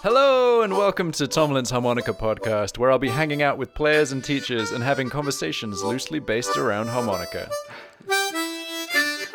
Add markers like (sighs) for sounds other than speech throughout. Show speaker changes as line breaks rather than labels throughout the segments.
Hello and welcome to Tomlin's Harmonica Podcast, where I'll be hanging out with players and teachers and having conversations loosely based around harmonica.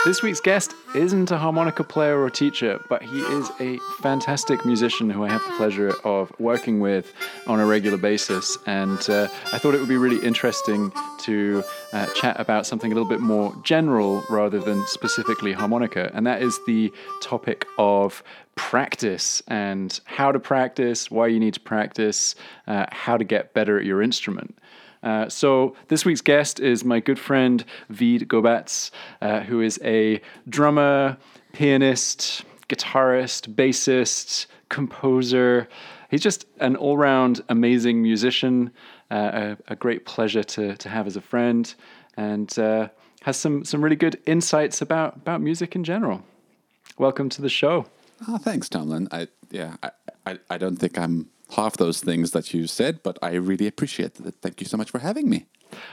This week's guest isn't a harmonica player or teacher, but he is a fantastic musician who I have the pleasure of working with on a regular basis. And uh, I thought it would be really interesting to uh, chat about something a little bit more general rather than specifically harmonica. And that is the topic of practice and how to practice, why you need to practice, uh, how to get better at your instrument. Uh, so this week's guest is my good friend Vid Gobats, uh, who is a drummer, pianist, guitarist, bassist, composer. He's just an all-round amazing musician. Uh, a, a, great pleasure to to have as a friend, and uh, has some some really good insights about about music in general. Welcome to the show.
Oh, thanks, Tomlin. I yeah, I, I, I don't think I'm half those things that you said, but I really appreciate it. Thank you so much for having me.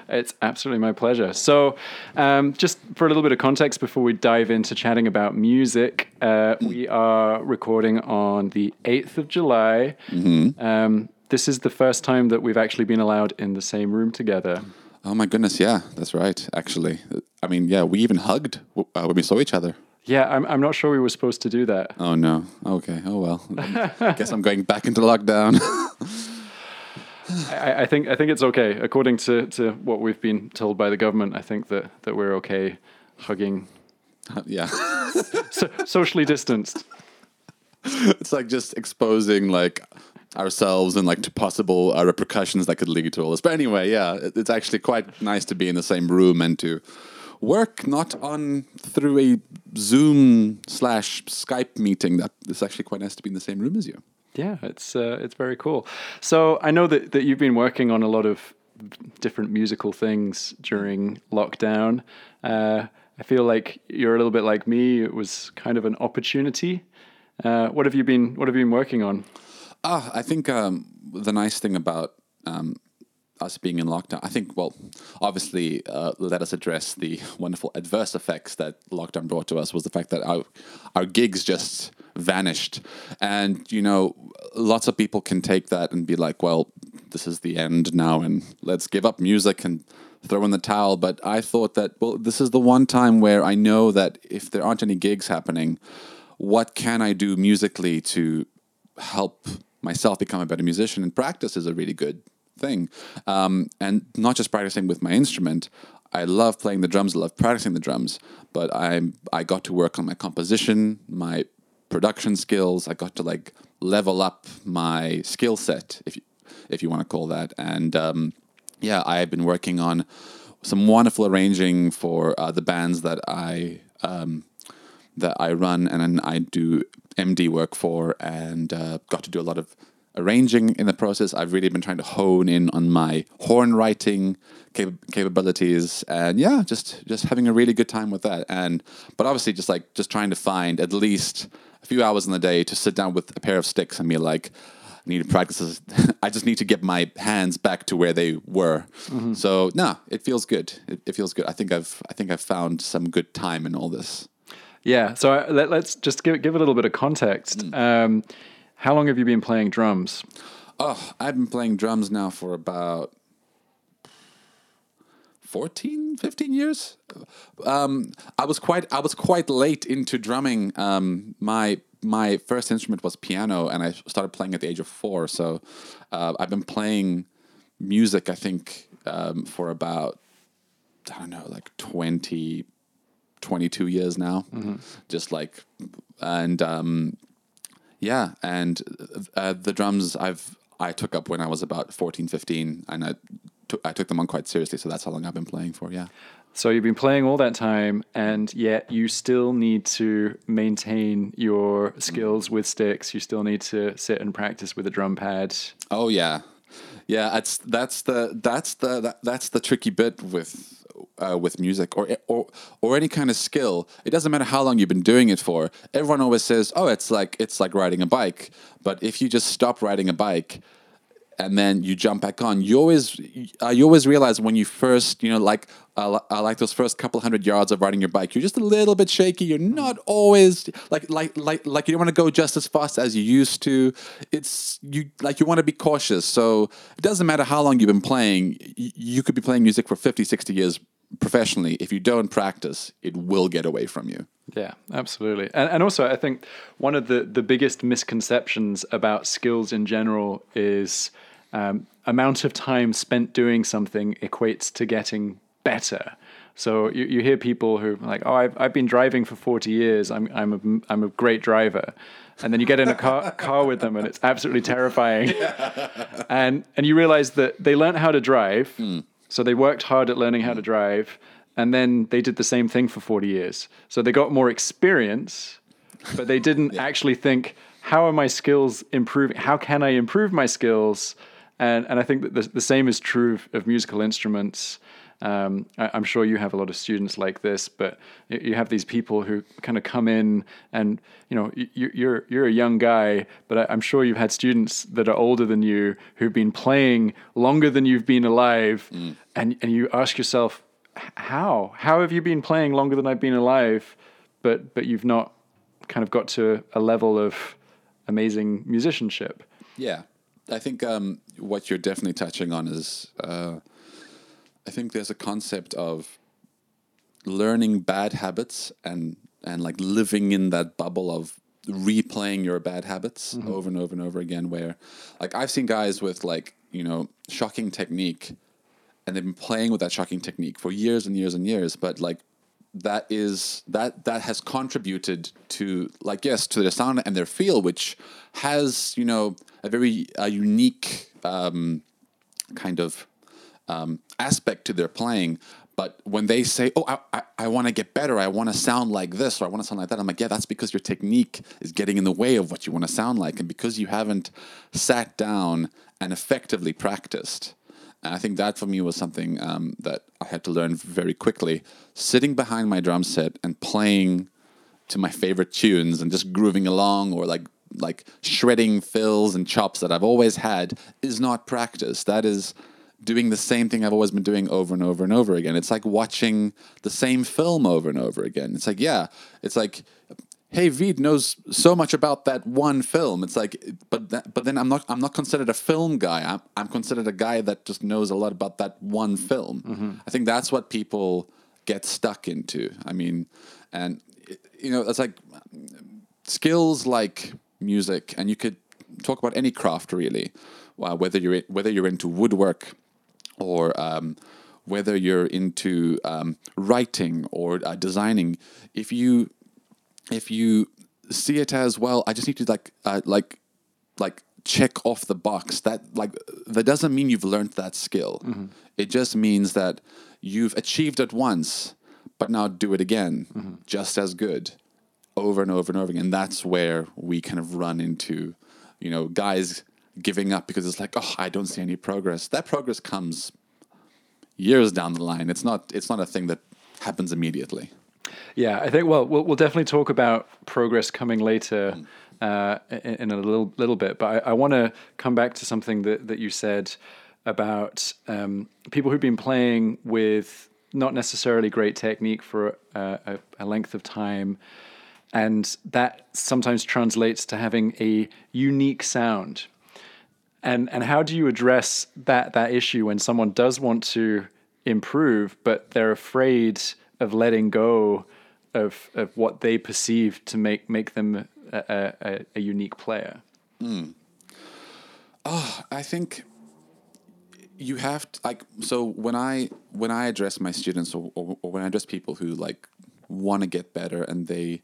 It's absolutely my pleasure. So, um, just for a little bit of context before we dive into chatting about music, uh, we are recording on the 8th of July. Mm-hmm. Um, this is the first time that we've actually been allowed in the same room together.
Oh my goodness, yeah, that's right, actually. I mean, yeah, we even hugged uh, when we saw each other.
Yeah, I'm, I'm not sure we were supposed to do that.
Oh, no. Okay. Oh, well. (laughs) I guess I'm going back into lockdown. (laughs)
I, I, think I think it's okay. According to, to what we've been told by the government, I think that, that we're okay hugging.
Uh, (laughs) yeah.
so, socially distanced.
It's like just exposing like ourselves and like to possible uh, repercussions that could lead to all this. But anyway, yeah, it's actually quite nice to be in the same room and to work not on through a Zoom slash Skype meeting. That it's actually quite nice to be in the same room as you.
Yeah, it's uh, it's very cool. So I know that that you've been working on a lot of different musical things during lockdown. Uh, I feel like you're a little bit like me. It was kind of an opportunity. Uh, what have you been What have you been working on?
Uh, I think um, the nice thing about um, us being in lockdown, I think, well, obviously, uh, let us address the (laughs) wonderful adverse effects that lockdown brought to us was the fact that our, our gigs just vanished. And, you know, lots of people can take that and be like, well, this is the end now, and let's give up music and throw in the towel. But I thought that, well, this is the one time where I know that if there aren't any gigs happening, what can I do musically to help myself become a better musician? And practice is a really good thing. Um, and not just practicing with my instrument. I love playing the drums. I love practicing the drums. But I I got to work on my composition, my production skills. I got to like level up my skill set, if you, if you want to call that. And um, yeah, I have been working on some wonderful arranging for uh, the bands that I um, that I run and I do MD work for, and uh, got to do a lot of arranging in the process. I've really been trying to hone in on my horn writing cap- capabilities, and yeah, just just having a really good time with that. And but obviously, just like just trying to find at least a few hours in the day to sit down with a pair of sticks and be like. I need to practice this. (laughs) I just need to get my hands back to where they were. Mm-hmm. So no, it feels good. It, it, feels good. I think I've I think I've found some good time in all this.
Yeah. So I, uh, let, us just give give a little bit of context. Mm. Um, how long have you been playing drums?
Oh, I've been playing drums now for about 14, 15 years. Um, I was quite I was quite late into drumming. Um, my my first instrument was piano, and I started playing at the age of four. So uh, I've been playing music, I think, um, for about I don't know, like 20, 22 years now. Mm-hmm. Just like, and um, yeah, and uh, the drums I've I took up when I was about 14, 15, and I, t- I took them on quite seriously. So that's how long I've been playing for. Yeah.
So you've been playing all that time, and yet you still need to maintain your skills with sticks. You still need to sit and practice with a drum pad.
Oh yeah, yeah. That's that's the that's the that, that's the tricky bit with uh, with music or, or or any kind of skill. It doesn't matter how long you've been doing it for. Everyone always says, "Oh, it's like it's like riding a bike." But if you just stop riding a bike, and then you jump back on. You always uh, you always realize when you first you know like uh, uh, like those first couple hundred yards of riding your bike, you're just a little bit shaky. You're not always like like like like you don't want to go just as fast as you used to. It's you like you want to be cautious. So it doesn't matter how long you've been playing. You could be playing music for 50, 60 years professionally. If you don't practice, it will get away from you.
Yeah, absolutely. And, and also, I think one of the, the biggest misconceptions about skills in general is um, amount of time spent doing something equates to getting better. So you, you hear people who are like, oh, I've, I've been driving for 40 years. I'm, I'm, a, I'm a great driver. And then you get in a car, car with them and it's absolutely terrifying. (laughs) and, and you realize that they learned how to drive. So they worked hard at learning how to mm. drive and then they did the same thing for 40 years. So they got more experience, but they didn't (laughs) actually think, how are my skills improving? How can I improve my skills? And, and I think that the, the same is true of, of musical instruments. Um, I, am sure you have a lot of students like this, but you, have these people who kind of come in and, you know, you, you're, you're a young guy, but I, I'm sure you've had students that are older than you who've been playing longer than you've been alive. And, and you ask yourself, how how have you been playing longer than I've been alive, but but you've not kind of got to a level of amazing musicianship?
Yeah, I think um, what you're definitely touching on is uh, I think there's a concept of learning bad habits and and like living in that bubble of replaying your bad habits over and over and over again where like I've seen guys with like you know shocking technique and they've been playing with that shocking technique for years and years and years but like that is that that has contributed to like yes to their sound and their feel which has you know a very uh, unique um, kind of um, aspect to their playing but when they say oh i, I, I want to get better i want to sound like this or i want to sound like that i'm like yeah that's because your technique is getting in the way of what you want to sound like and because you haven't sat down and effectively practiced and I think that for me was something um, that I had to learn very quickly. Sitting behind my drum set and playing to my favorite tunes and just grooving along or like like shredding fills and chops that I've always had is not practice. That is doing the same thing I've always been doing over and over and over again. It's like watching the same film over and over again. It's like, yeah, it's like hey Veed knows so much about that one film. It's like but that, but then i'm not i'm not considered a film guy. I'm, I'm considered a guy that just knows a lot about that one film. I think that's what people get stuck into. I mean and you know it's like skills like music and you could talk about any craft really uh, whether you're whether you're into woodwork or um, whether you're into um, writing or uh, designing if you if you see it as well, I just need to like uh, like like check off the box. That like that doesn't mean you've learned that skill. It just means that you've achieved it once, but now do it again, just as good, over and over and over again. That's where we kind of run into, you know, guys giving up because it's like, oh, I don't see any progress. That progress comes years down the line. It's not. It's not a thing that happens immediately.
Yeah, I think. Well, we'll, we'll definitely talk about progress coming later uh, in, in a little little bit. But I, I want to come back to something that that you said about um, people who've been playing with not necessarily great technique for uh, a, a length of time, and that sometimes translates to having a unique sound. And and how do you address that that issue when someone does want to improve, but they're afraid of letting go of of what they perceive to make make them a, a, a unique player? Hmm.
Ah, I think you have to like so when I when I address my students or, or, or when I address people who like want to get better and they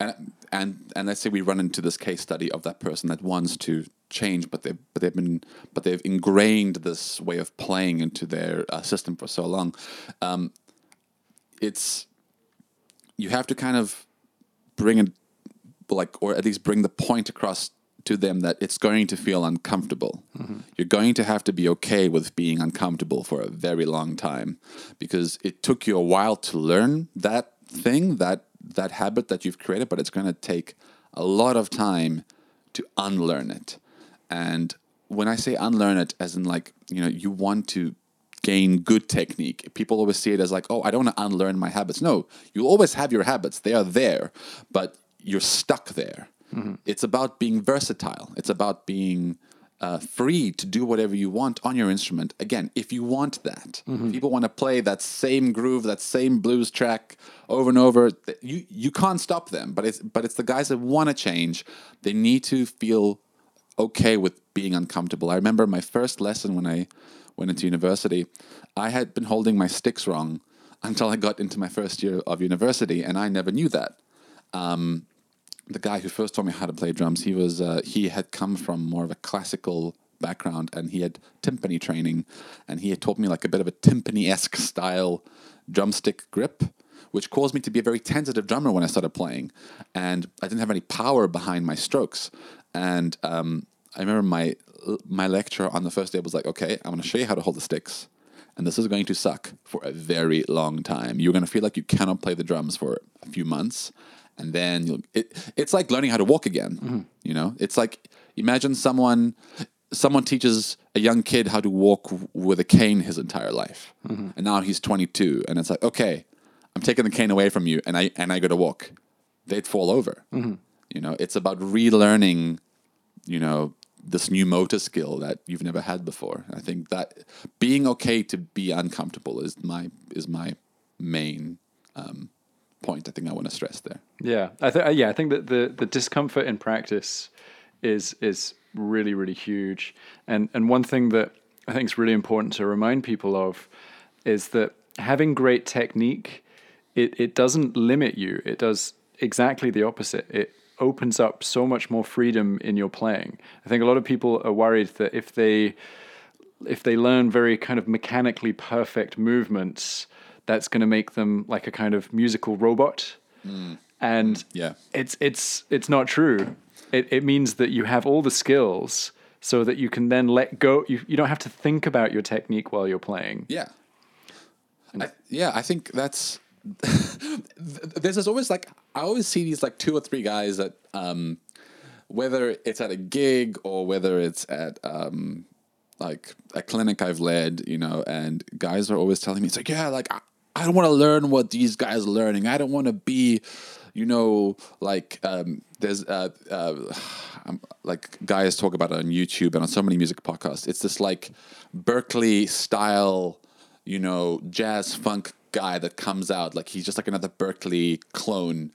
and and and let's say we run into this case study of that person that wants to change but they but they've been but they've ingrained this way of playing into their uh, system for so long um, it's you have to kind of bring it like or at least bring the point across to them that it's going to feel uncomfortable. You're going to have to be okay with being uncomfortable for a very long time because it took you a while to learn that thing, that that habit that you've created, but it's going to take a lot of time to unlearn it. And when I say unlearn it, as in like you know, you want to gain good technique. People always see it as like, oh, I don't want to unlearn my habits. No, you always have your habits; they are there, but you're stuck there. It's about being versatile. It's about being uh, free to do whatever you want on your instrument. Again, if you want that, people want to play that same groove, that same blues track over and over. You you can't stop them. But it's but it's the guys that want to change. They need to feel okay with being uncomfortable. I remember my first lesson when I went into university. I had been holding my sticks wrong until I got into my first year of university, and I never knew that the guy who first taught me how to play drums, he was uh, he had come from more of a classical background and he had timpani training, and he had taught me like a bit of a timpani esque style drumstick grip, which caused me to be a very tentative drummer when I started playing, and I didn't have any power behind my strokes, and um, I remember my my lecturer on the first day was like, "Okay, I'm going to show you how to hold the sticks." and this is going to suck for a very long time. You're going to feel like you cannot play the drums for a few months, and then you'll. It, it's like learning how to walk again. Mm-hmm. You know, it's like imagine someone someone teaches a young kid how to walk with a cane his entire life, mm-hmm. and now he's 22, and it's like, okay, I'm taking the cane away from you, and I and I got to walk. They'd fall over. Mm-hmm. You know, it's about relearning. You know this new motor skill that you've never had before. I think that being okay to be uncomfortable is my is my main um, point. I think I want to stress there.
Yeah, I think yeah, I think that the the discomfort in practice is is really really huge, and and one thing that I think is really important to remind people of is that having great technique, it it doesn't limit you. It does exactly the opposite. It opens up so much more freedom in your playing. I think a lot of people are worried that if they if they learn very kind of mechanically perfect movements, that's going to make them like a kind of musical robot. Mm. And mm,
Yeah.
it's it's it's not true. It it means that you have all the skills so that you can then let go. You you don't have to think about your technique while you're playing.
Yeah. I, yeah, I think that's. (laughs) this always like I always see these like two or three guys that um, whether it's at a gig or whether it's at um, like a clinic I've led, you know, and guys are always telling me it's like yeah, like I, I don't want to learn what these guys are learning. I don't want to be, you know, like um, there's uh, uh, um, like guys talk about it on YouTube and on so many music podcasts. It's this like Berklee style you know, jazz funk guy that comes out. Like he's just like another Berklee clone,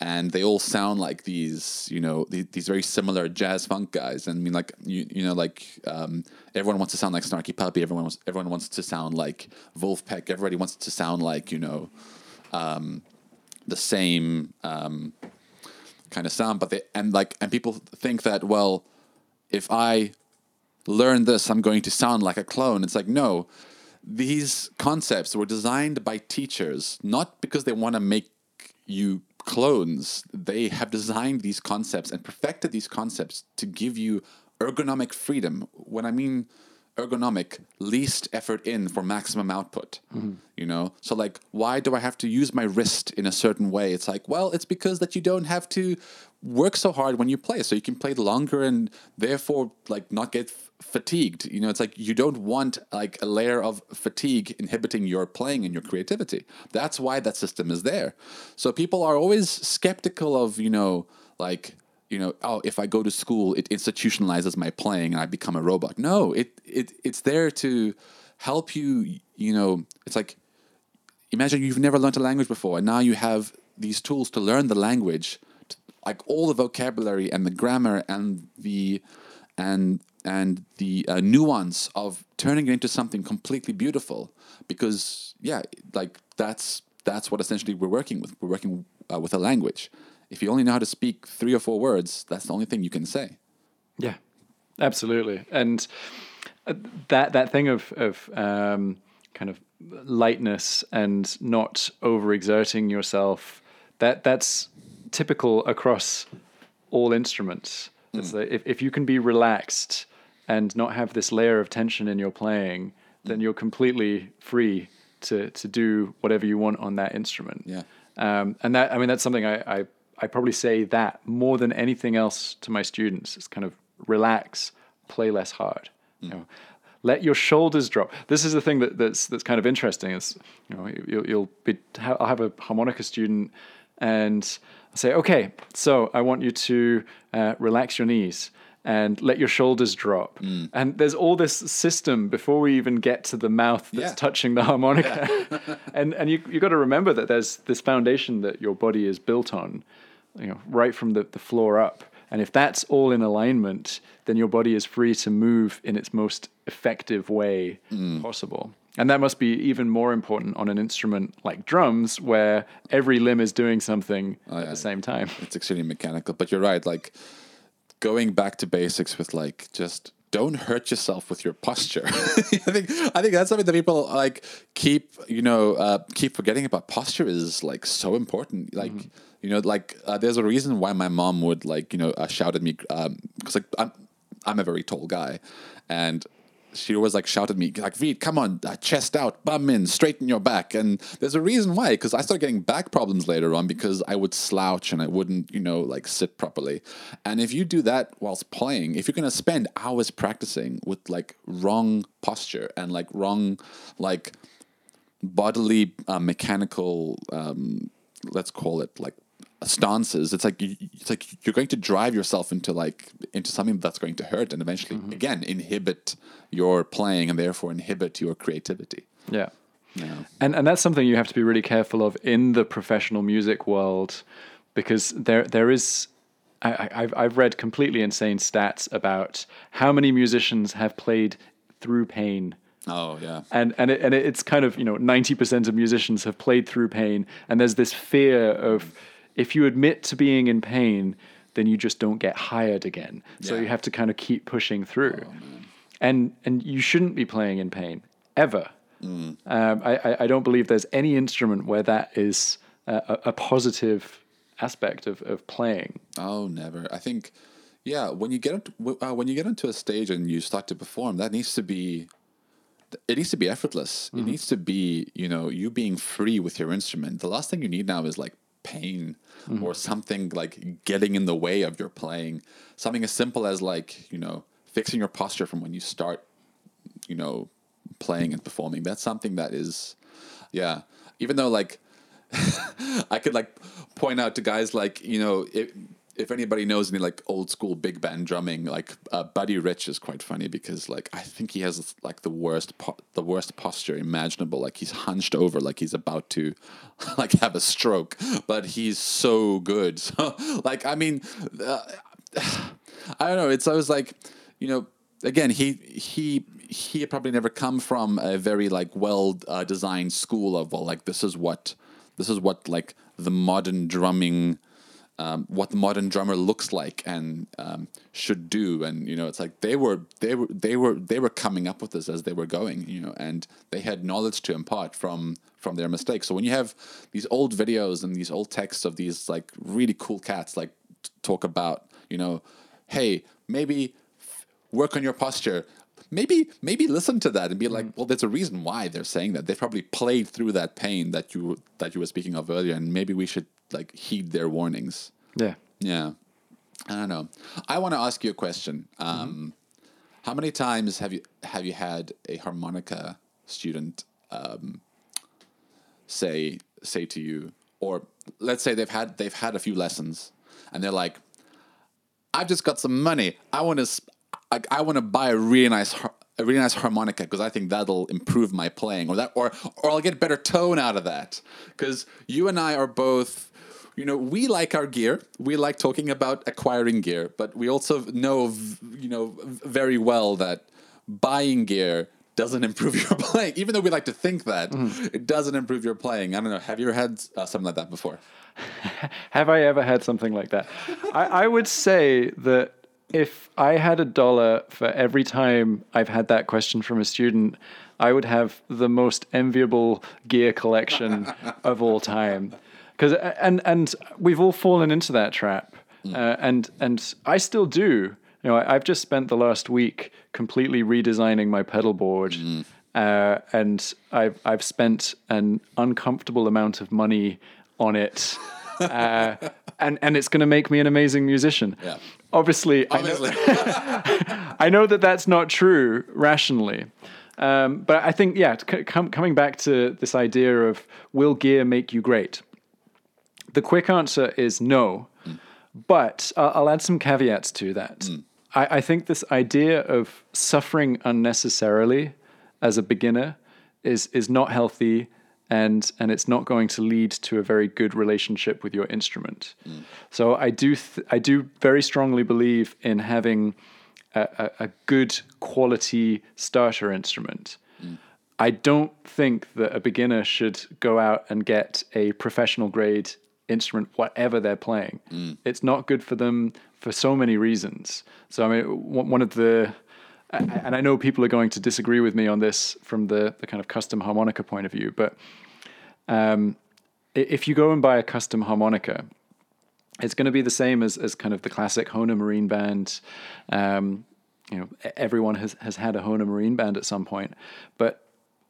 and they all sound like these, you know, these, these very similar jazz funk guys. And I mean, like you, you know, like um, everyone wants to sound like Snarky Puppy. Everyone wants, everyone wants to sound like Vulfpeck. Everybody wants to sound like you know, um, the same um, kind of sound. But they and like and people think that well, if I learn this, I'm going to sound like a clone. It's like, no, these concepts were designed by teachers, not because they want to make you clones. They have designed these concepts and perfected these concepts to give you ergonomic freedom. When I mean ergonomic, least effort in for maximum output. Mm-hmm. You know? So like why do I have to use my wrist in a certain way? It's like, well, it's because that you don't have to work so hard when you play. So you can play longer and therefore like not get fatigued. You know, it's like you don't want like a layer of fatigue inhibiting your playing and your creativity. That's why that system is there. So people are always skeptical of, you know, like you know, oh, if I go to school, it institutionalizes my playing and I become a robot. No, it it it's there to help you. You know, it's like imagine you've never learned a language before, and now you have these tools to learn the language, t- like all the vocabulary and the grammar and the and and the uh, nuance of turning it into something completely beautiful. Because yeah, like that's that's what essentially we're working with. We're working uh, with a language. If you only know how to speak three or four words, that's the only thing you can say.
Yeah, absolutely. And uh, that that thing of of um, kind of lightness and not overexerting yourself that that's typical across all instruments. It's like if if you can be relaxed and not have this layer of tension in your playing, then you're completely free to to do whatever you want on that instrument.
Yeah.
Um, and that I mean that's something I, I I probably say that more than anything else to my students. It's kind of relax, play less hard. You know, let your shoulders drop. This is the thing that, that's that's kind of interesting. Is you know you'll, you'll be I'll have a harmonica student and I'll say, okay, so I want you to uh, relax your knees and let your shoulders drop.
Mm.
And there's all this system before we even get to the mouth that's
Yeah.
touching the harmonica. (laughs) (laughs) and and you you got to remember that there's this foundation that your body is built on, you know, right from the, the floor up. And if that's all in alignment, then your body is free to move in its most effective way possible. And that must be even more important on an instrument like drums, where every limb is doing something at
yeah.
the same time.
it's extremely mechanical. But you're right, like going back to basics with like just don't hurt yourself with your posture. (laughs) I think I think that's something that people like keep you know uh, keep forgetting about. Posture is like so important. Like you know, like uh, there's a reason why my mom would like you know uh, shout at me because like I'm I'm a very tall guy, and she always like shouted at me like Reed, come on, uh, chest out, bum in, straighten your back. And there's a reason why, because I started getting back problems later on because I would slouch and I wouldn't, you know, like sit properly. And if you do that whilst playing, if you're gonna spend hours practicing with like wrong posture and like wrong, like bodily uh, mechanical, um, let's call it like stances it's like it's like you're going to drive yourself into like into something that's going to hurt and eventually mm-hmm. again inhibit your playing and therefore inhibit your creativity
Yeah.
Yeah.
And and that's something you have to be really careful of in the professional music world, because there there is. I, I- I've I've read completely insane stats about how many musicians have played through pain,
oh yeah
and and it, and it's kind of you know ninety percent of musicians have played through pain, and there's this fear of if you admit to being in pain, then you just don't get hired again. So you have to kind of keep pushing through, and and you shouldn't be playing in pain ever. Um, I, I- don't believe there's any instrument where that is a, a positive aspect of, of playing.
Oh, never. I think, yeah, when you get into, uh, when you get onto a stage and you start to perform, that needs to be, it needs to be effortless. It needs to be, you know, you being free with your instrument. The last thing you need now is like pain mm-hmm. or something like getting in the way of your playing. Something as simple as like, you know, fixing your posture from when you start, you know, playing and performing. That's something that is, yeah. Even though like (laughs) I could like point out to guys like you know if if anybody knows any like old school big band drumming, like uh, Buddy Rich is quite funny because like I think he has like the worst po- the worst posture imaginable. Like he's hunched over, like he's about to (laughs) like have a stroke, but he's so good. (laughs) So like I mean, uh, (sighs) I don't know. It's always like you know again he he he had probably never come from a very like well uh, designed school of well like this is what this is what like the modern drumming um, what the modern drummer looks like and um, should do and you know it's like they were they were they were they were coming up with this as they were going you know and they had knowledge to impart from from their mistakes so when you have these old videos and these old texts of these like really cool cats like talk about you know hey maybe work on your posture. Maybe maybe listen to that and be like, well, there's a reason why they're saying that. They've probably played through that pain that you that you were speaking of earlier, and maybe we should like heed their warnings.
Yeah.
Yeah, I don't know. I want to ask you a question. Um, How many times have you have you had a harmonica student um, say say to you, or let's say they've had they've had a few lessons, and they're like, I've just got some money. I want to, I, I want to buy a really nice, a really nice harmonica because I think that'll improve my playing, or that, or or I'll get better tone out of that. Because you and I are both, you know, we like our gear. We like talking about acquiring gear, but we also know, you know, very well that buying gear doesn't improve (laughs) your playing. Even though we like to think that, it doesn't improve your playing. I don't know. Have you ever had uh, something like that before? (laughs)
Have I ever had something like that? I, I would say that if I had a dollar for every time I've had that question from a student, I would have the most enviable gear collection (laughs) of all time. Because and and we've all fallen into that trap, uh, and and I still do. You know, I, I've just spent the last week completely redesigning my pedal board, uh, and I've I've spent an uncomfortable amount of money on it, (laughs) uh, and and it's going to make me an amazing musician.
Yeah.
Obviously,
Obviously.
I know, (laughs) I know that that's not true rationally. Um, but I think, yeah, c- com- coming back to this idea of will gear make you great? The quick answer is no. But I'll, I'll add some caveats to that. I, I think this idea of suffering unnecessarily as a beginner is is not healthy and and it's not going to lead to a very good relationship with your instrument. Mm. So I do th- I do very strongly believe in having a, a, a good quality starter instrument. Mm. I don't think that a beginner should go out and get a professional grade instrument, whatever they're playing. Mm. It's not good for them for so many reasons. So, I mean, one one of the, and I know people are going to disagree with me on this from the, the kind of custom harmonica point of view, but um, if you go and buy a custom harmonica, it's going to be the same as, as kind of the classic Hohner Marine Band. Um, you know, everyone has, has had a Hohner Marine Band at some point, but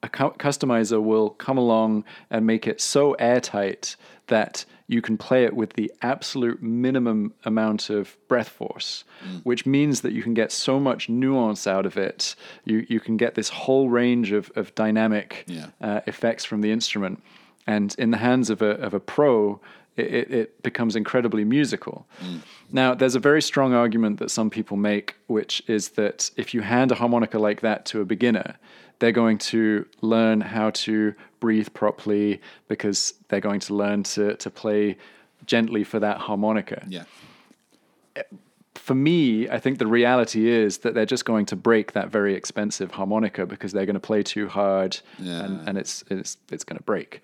a customizer will come along and make it so airtight that you can play it with the absolute minimum amount of breath force, which means that you can get so much nuance out of it. You you can get this whole range of, of dynamic
Yeah.
uh, effects from the instrument, and in the hands of a of a pro, it, it, it becomes incredibly musical. Now, there's a very strong argument that some people make, which is that if you hand a harmonica like that to a beginner, they're going to learn how to breathe properly because they're going to learn to, to play gently for that harmonica.
Yeah.
For me, I think the reality is that they're just going to break that very expensive harmonica because they're going to play too hard
Yeah.
and, and it's, it's, it's going to break.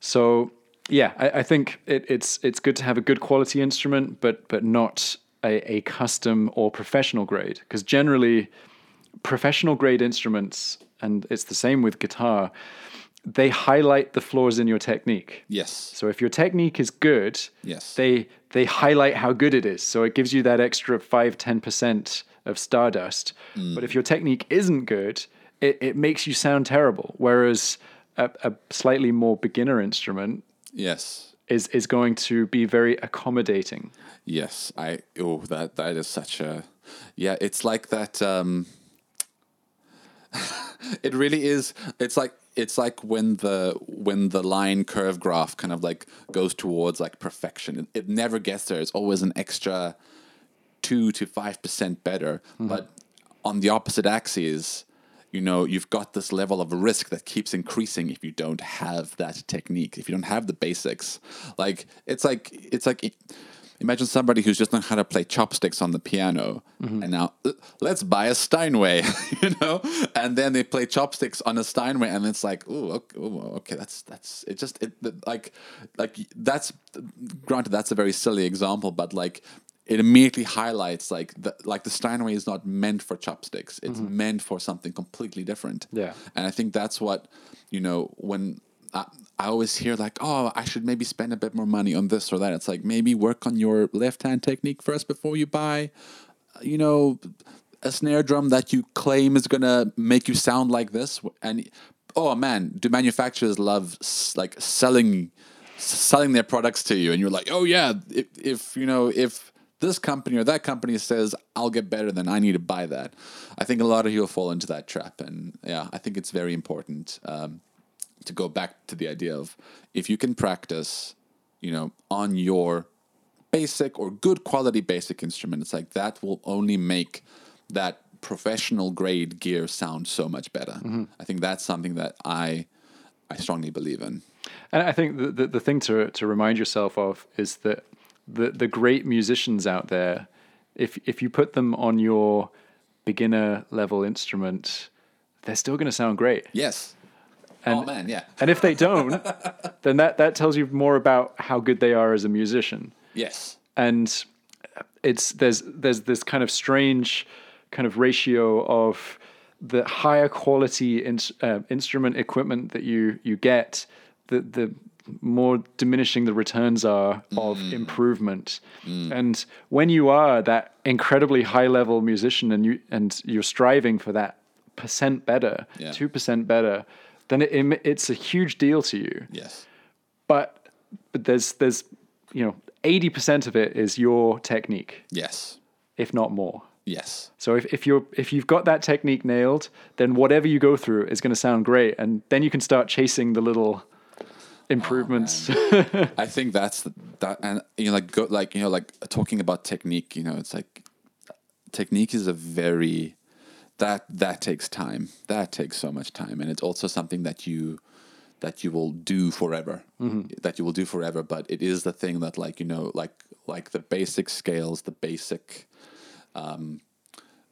So yeah, I, I think it, it's it's good to have a good quality instrument, but but not a, a custom or professional grade. Because generally, professional grade instruments, and it's the same with guitar, they highlight the flaws in your technique.
Yes.
So if your technique is good,
Yes.
they they highlight how good it is. So it gives you that extra 5 10% of stardust. But if your technique isn't good, it, it makes you sound terrible. Whereas a, a slightly more beginner instrument
Yes.
is is going to be very accommodating.
Yes, I oh that that is such a yeah. It's like that. Um, (laughs) it really is. It's like it's like when the when the line curve graph kind of like goes towards like perfection. It, it never gets there. It's always an extra two to five percent better. Mm-hmm. But on the opposite axis, you know, you've got this level of risk that keeps increasing if you don't have that technique. If you don't have the basics, like it's like it's like imagine somebody who's just learned how to play chopsticks on the piano, and now uh, let's buy a Steinway, (laughs) you know, and then they play chopsticks on a Steinway, and it's like, oh, okay, okay, that's that's it. Just it like like that's granted that's a very silly example, but like it immediately highlights like the like the Steinway is not meant for chopsticks. It's meant for something completely different.
Yeah.
And I think that's what, you know, when I, I always hear like, oh, I should maybe spend a bit more money on this or that. It's like maybe work on your left hand technique first before you buy, you know, a snare drum that you claim is to make you sound like this. And oh man, do manufacturers love like selling selling their products to you and you're like, "Oh yeah, if, if you know, if this company or that company says I'll get better, then I need to buy that." I think a lot of you will fall into that trap and yeah, I think it's very important um, to go back to the idea of if you can practice, you know, on your basic or good quality basic instrument, it's like that will only make that professional grade gear sound so much better. Mm-hmm. I think that's something that I I strongly believe in.
And I think the, the, the thing to, to remind yourself of is that the, the great musicians out there, if, if you put them on your beginner level instrument, they're still going to sound great.
Yes. Oh man, yeah.
And if they don't, (laughs) then that, that tells you more about how good they are as a musician.
Yes.
and it's there's there's this kind of strange kind of ratio of the higher quality in, uh, instrument equipment that you you get the the more diminishing the returns are of improvement and when you are that incredibly high level musician and you and you're striving for that percent better
Yeah.
2% better then it, it, it's a huge deal to you
Yes.
but but there's there's you know 80% of it is your technique
Yes.
if not more.
Yes.
So if, if you're if you've got that technique nailed, then whatever you go through is going to sound great, and then you can start chasing the little improvements.
Oh, I think that's that, and you know, like go, like you know, like talking about technique. You know, it's like technique is a very that that takes time. That takes so much time, and it's also something that you that you will do forever. That you will do forever. But it is the thing that, like you know, like like the basic scales, the basic um,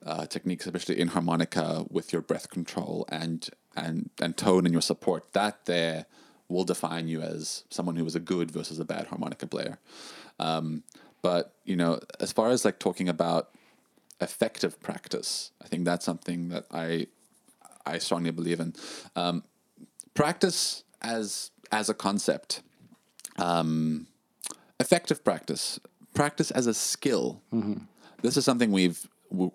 uh, techniques, especially in harmonica with your breath control and and and tone and your support. That there will define you as someone who is a good versus a bad harmonica player. Um, but you know, as far as like talking about effective practice, I think that's something that I I strongly believe in. Um, practice as as a concept, um, effective practice, practice as a skill. This is something we've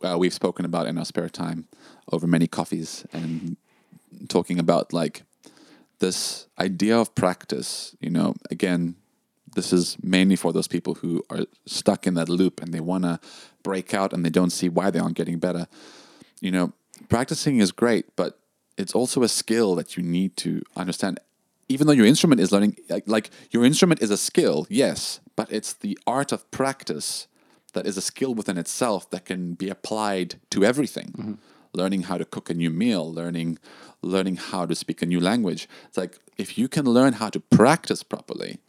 uh, we've spoken about in our spare time over many coffees and talking about like this idea of practice. You know, again, this is mainly for those people who are stuck in that loop and they want to break out and they don't see why they aren't getting better. You know, practicing is great, but it's also a skill that you need to understand. Even though your instrument is learning, like, like your instrument is a skill, yes, but it's the art of practice that is a skill within itself that can be applied to everything. Mm-hmm. Learning how to cook a new meal, learning learning how to speak a new language. It's like if you can learn how to practice properly,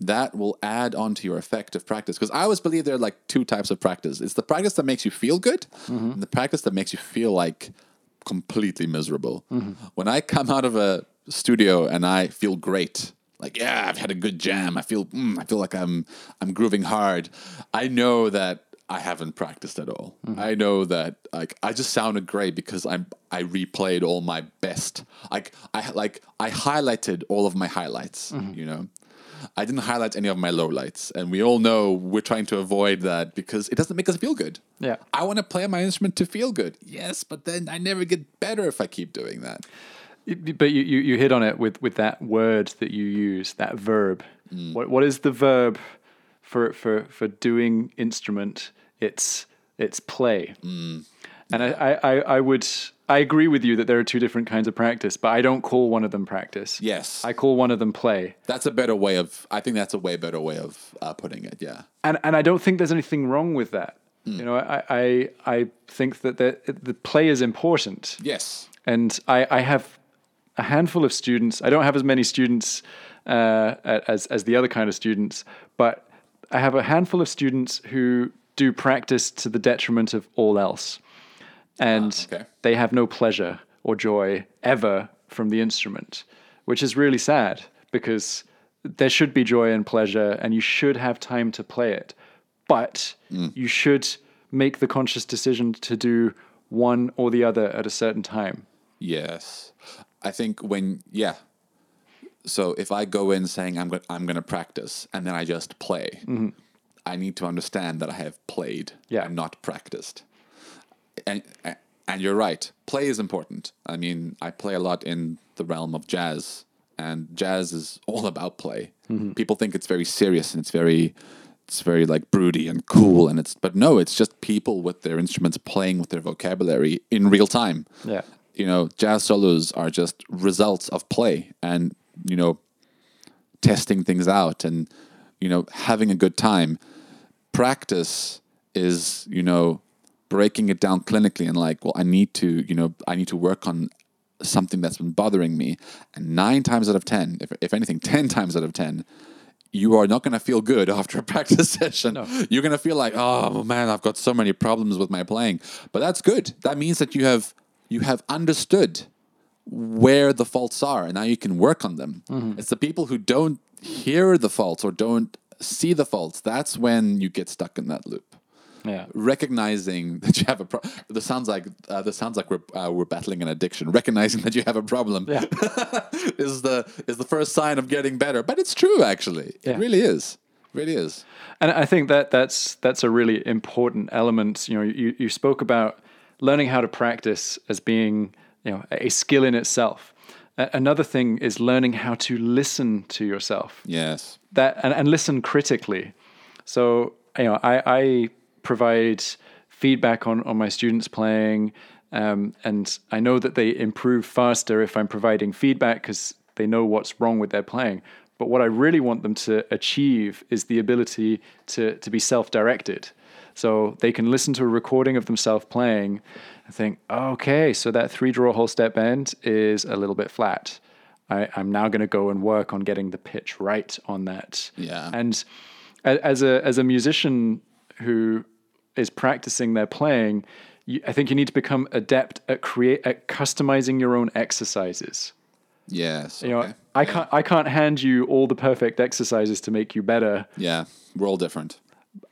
that will add on to your effective practice. Because I always believe there are like two types of practice. It's the practice that makes you feel good, mm-hmm. and the practice that makes you feel like completely miserable. Mm-hmm. When I come out of a studio and I feel great, like yeah, I've had a good jam. I feel mm, I feel like I'm I'm grooving hard. I know that I haven't practiced at all. Mm-hmm. I know that like I just sounded great because I'm I replayed all my best. Like I like I highlighted all of my highlights. You know. I didn't highlight any of my lowlights, and we all know we're trying to avoid that because it doesn't make us feel good.
Yeah.
I want to play my instrument to feel good. Yes, but then I never get better if I keep doing that.
But you, you, you hit on it with, with that word that you use, that verb. Mm. What what is the verb for for for doing instrument? It's it's play. Mm. And I, I, I, I would I agree with you that there are two different kinds of practice, but I don't call one of them practice.
Yes.
I call one of them play.
That's a better way of. I think that's a way better way of uh, putting it. Yeah.
and and I don't think there's anything wrong with that. You know, I I, I think that the the play is important.
Yes.
and I, I have a handful of students. I don't have as many students uh, as as the other kind of students, but I have a handful of students who do practice to the detriment of all else, and ah,
okay.
they have no pleasure or joy ever from the instrument, which is really sad because there should be joy and pleasure, and you should have time to play it, but hmm. you should make the conscious decision to do one or the other at a certain time.
Yes. I think when yeah. So if I go in saying I'm go- I'm going to practice and then I just play, mm-hmm. I need to understand that I have played
Yeah.
and not practiced. And and you're right. Play is important. I mean, I play a lot in the realm of jazz, and jazz is all about play. Mm-hmm. People think it's very serious and it's very it's very like broody and cool and it's but no, it's just people with their instruments playing with their vocabulary in real time
Yeah.
you know, jazz solos are just results of play and, you know, testing things out and, you know, having a good time. Practice is, you know, breaking it down clinically and like, well, I need to, you know, I need to work on something that's been bothering me. And nine times out of 10, if, if anything, (laughs) 10 times out of 10, you are not going to feel good (laughs) after a practice (laughs) session. You're going to feel like, oh man, I've got so many problems with my playing. But that's good. That means that you have you have understood where the faults are, and now you can work on them. Mm-hmm. It's the people who don't hear the faults or don't see the faults. That's when you get stuck in that loop.
Yeah.
Recognizing (laughs) that you have a problem. This sounds like uh, this sounds like we're uh, we're battling an addiction. Recognizing that you have a problem
Yeah. (laughs)
is the is the first sign of getting better. But it's true, actually.
Yeah.
It really is. It really is.
And I think that that's that's a really important element. You know, you, you spoke about learning how to practice as being you know a skill in itself. Another thing is learning how to listen to yourself.
Yes.
that and, and listen critically. So you know, I, I provide feedback on on my students playing, um, and I know that they improve faster if I'm providing feedback because they know what's wrong with their playing. But what I really want them to achieve is the ability to to be self-directed. So they can listen to a recording of themselves playing and think, okay, so that three draw whole step bend is a little bit flat. I, am now going to go and work on getting the pitch right on that.
Yeah.
And as a as a musician who is practicing their playing, you, I think you need to become adept at create at customizing your own exercises.
Yes.
You know,
okay.
I can't I can't hand you all the perfect exercises to make you better.
Yeah, we're all different.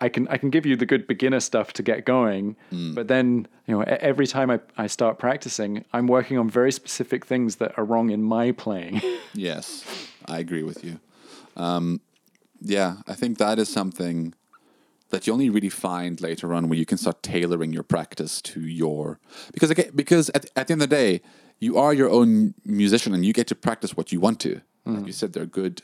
I can I can give you the good beginner stuff to get going,
Hmm.
but then you know every time I, I start practicing, I'm working on very specific things that are wrong in my playing. (laughs)
Yes, I agree with you. Um, yeah, I think that is something that you only really find later on when you can start tailoring your practice to your because again, because at, at the end of the day, you are your own musician and you get to practice what you want to. Like you said, there are good.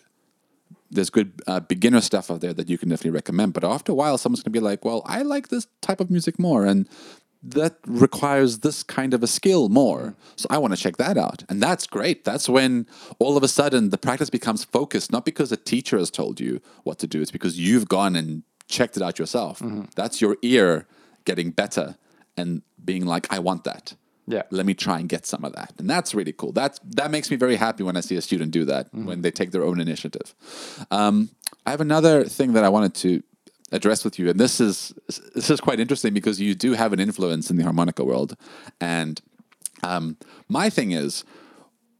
There's good uh, beginner stuff out there that you can definitely recommend, but after a while, someone's gonna be like, "Well, I like this type of music more," and that requires this kind of a skill more. So I want to check that out. And that's great. That's when all of a sudden the practice becomes focused, not because a teacher has told you what to do, it's because you've gone and checked it out yourself. That's your ear getting better and being like, I want that.
Yeah.
Let me try and get some of that. And that's really cool. That's that makes me very happy when I see a student do that, when they take their own initiative. Um, I have another thing that I wanted to address with you, and this is this is quite interesting because you do have an influence in the harmonica world. And um, my thing is,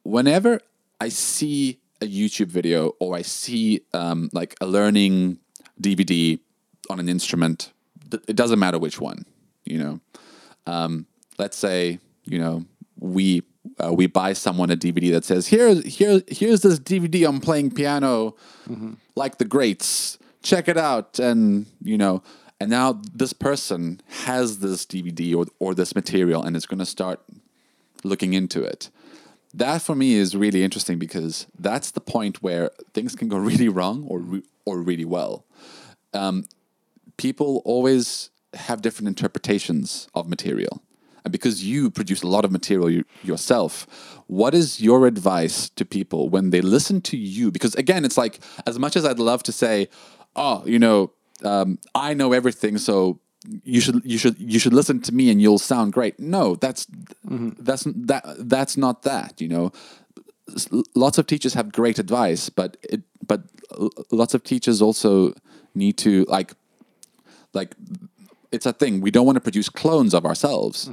whenever I see a YouTube video or I see um, like a learning DVD on an instrument, it doesn't matter which one, you know. Um, let's say you know we uh, we buy someone a DVD that says here here here's this DVD I'm playing piano like the greats. Check it out. And you know and now this person has this DVD or or this material and is going to start looking into it. That for me is really interesting because that's the point where things can go (laughs) really wrong or re- or really well. Um, people always have different interpretations of material. And because you produce a lot of material you, yourself, what is your advice to people when they listen to you? Because again, it's like as much as I'd love to say, "Oh, you know, um, I know everything, so you should you should you should listen to me and you'll sound great." No, that's that's that that's not that. You know, lots of teachers have great advice, but it, but lots of teachers also need to like like it's a thing we don't want to produce clones of ourselves.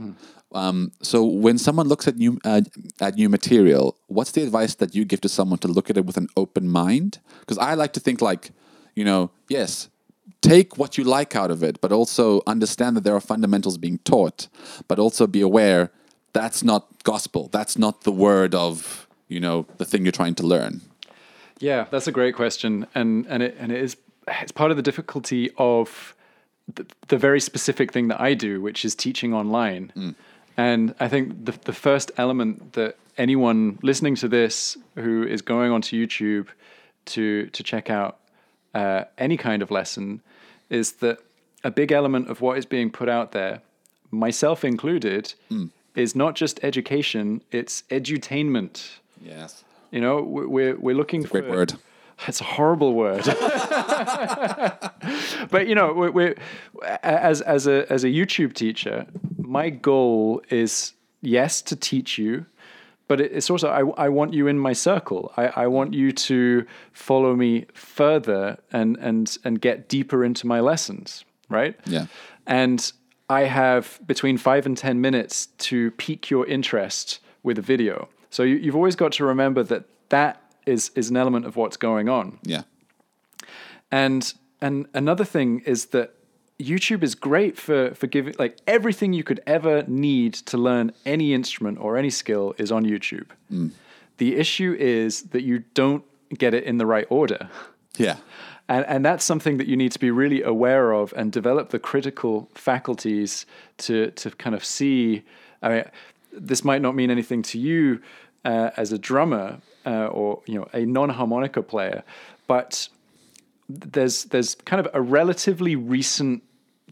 Um, so when someone looks at new uh, at new material, what's the advice that you give to someone to look at it with an open mind? Because I like to think like, you know, yes, take what you like out of it, but also understand that there are fundamentals being taught, but also be aware that's not gospel. That's not the word of you know the thing you're trying to learn.
Yeah, that's a great question, and and it and it is it's part of the difficulty of the, the very specific thing that I do, which is teaching online. And I think the the first element that anyone listening to this who is going onto YouTube to to check out uh, any kind of lesson is that a big element of what is being put out there, myself included, is not just education; it's edutainment.
Yes,
You know, we- we're we're looking
great
for
word.
It's a horrible word, (laughs) but you know, we're, we're as as a as a YouTube teacher, my goal is yes to teach you, but it's also I, I want you in my circle. I, I want you to follow me further and and and get deeper into my lessons, right?
Yeah.
And I have between five and 10 minutes to pique your interest with a video. So you, you've always got to remember that that is, is an element of what's going on.
Yeah,
And, and another thing is that YouTube is great for, for giving, like everything you could ever need to learn any instrument or any skill is on YouTube. The issue is that you don't get it in the right order.
yeah,
And, and that's something that you need to be really aware of and develop the critical faculties to, to kind of see. I mean, this might not mean anything to you uh, as a drummer uh, or you know a non-harmonica player, but there's there's kind of a relatively recent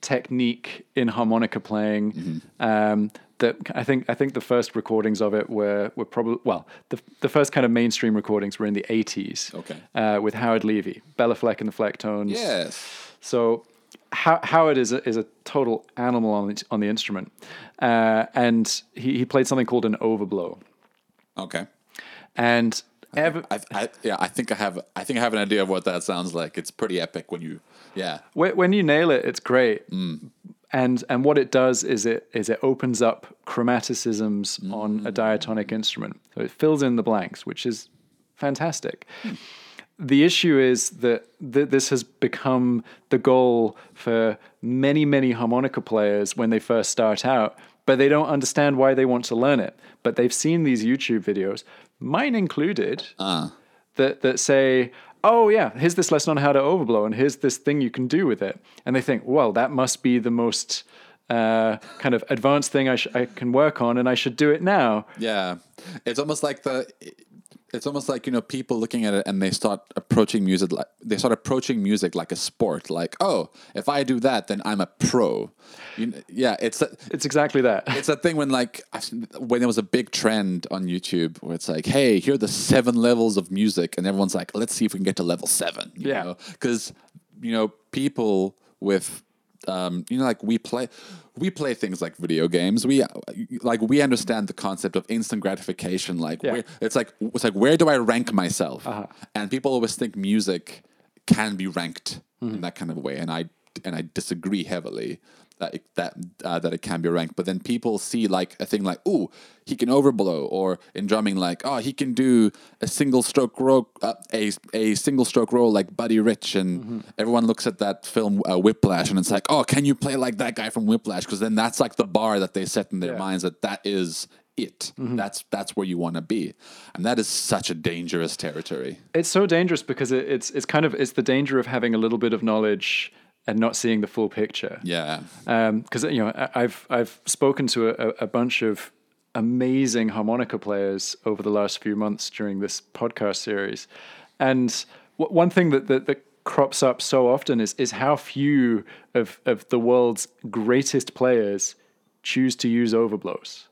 technique in harmonica playing. Um, that I think I think the first recordings of it were were probably well the the first kind of mainstream recordings were in the 80s.
Okay.
Uh, with Howard Levy, Béla Fleck and the Flecktones.
Yes.
So How- Howard is a, is a total animal on the, on the instrument, uh, and he, he played something called an overblow.
Okay.
And ever,
I, I, yeah, I think I have. I think I have an idea of what that sounds like. It's pretty epic when you. Yeah.
Wh- when you nail it, it's great. Mm. And and what it does is it is it opens up chromaticisms mm. on a diatonic instrument. So it fills in the blanks, which is fantastic. Hmm. The issue is that th- this has become the goal for many many harmonica players when they first start out, but they don't understand why they want to learn it. But they've seen these YouTube videos, mine included, that that say, "Oh yeah, here's this lesson on how to overblow, and here's this thing you can do with it," and they think, "Well, that must be the most uh, kind of advanced thing I, sh- I can work on, and I should do it now."
Yeah, it's almost like the. It's almost like you know people looking at it and they start approaching music like they start approaching music like a sport. Like, oh, if I do that, then I'm a pro. You, kn- yeah, it's a,
It's exactly that. (laughs)
it's a thing when like when there was a big trend on YouTube where it's like, hey, here are the seven levels of music, and everyone's like, let's see if we can get to level seven. You
Yeah.
because you know people with um, you know like we play we play things like video games. We like we understand the concept of instant gratification. Like
Yeah.
where, it's like it's like where do I rank myself? And people always think music can be ranked in that kind of way, and I and I disagree heavily that it, that uh, that it can be ranked. But then people see like a thing like, oh, he can overblow, or in drumming like, oh, he can do a single stroke roll, uh, a a single stroke roll like Buddy Rich, and everyone looks at that film uh, Whiplash, and it's like, oh, can you play like that guy from Whiplash? Because then that's like the bar that they set in their
Yeah.
minds that that is it. That's that's where you want to be, and that is such a dangerous territory.
It's so dangerous because it, it's it's kind of it's the danger of having a little bit of knowledge and not seeing the full picture.
Yeah,
because you know I've I've spoken to a, a bunch of amazing harmonica players over the last few months during this podcast series, and w- one thing that, that that crops up so often is is how few of of the world's greatest players choose to use overblows.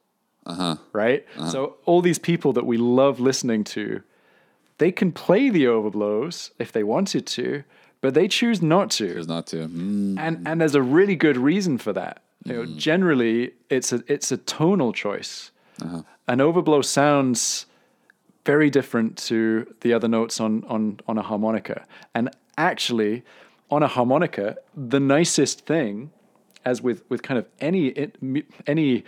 Uh-huh. Right. So all these people that we love listening to, they can play the overblows if they wanted to, but they choose not to.
There's not to. Mm,
and and there's a really good reason for that. You know, generally it's a it's a tonal choice. An overblow sounds very different to the other notes on on on a harmonica, and actually, on a harmonica, the nicest thing, as with with kind of any any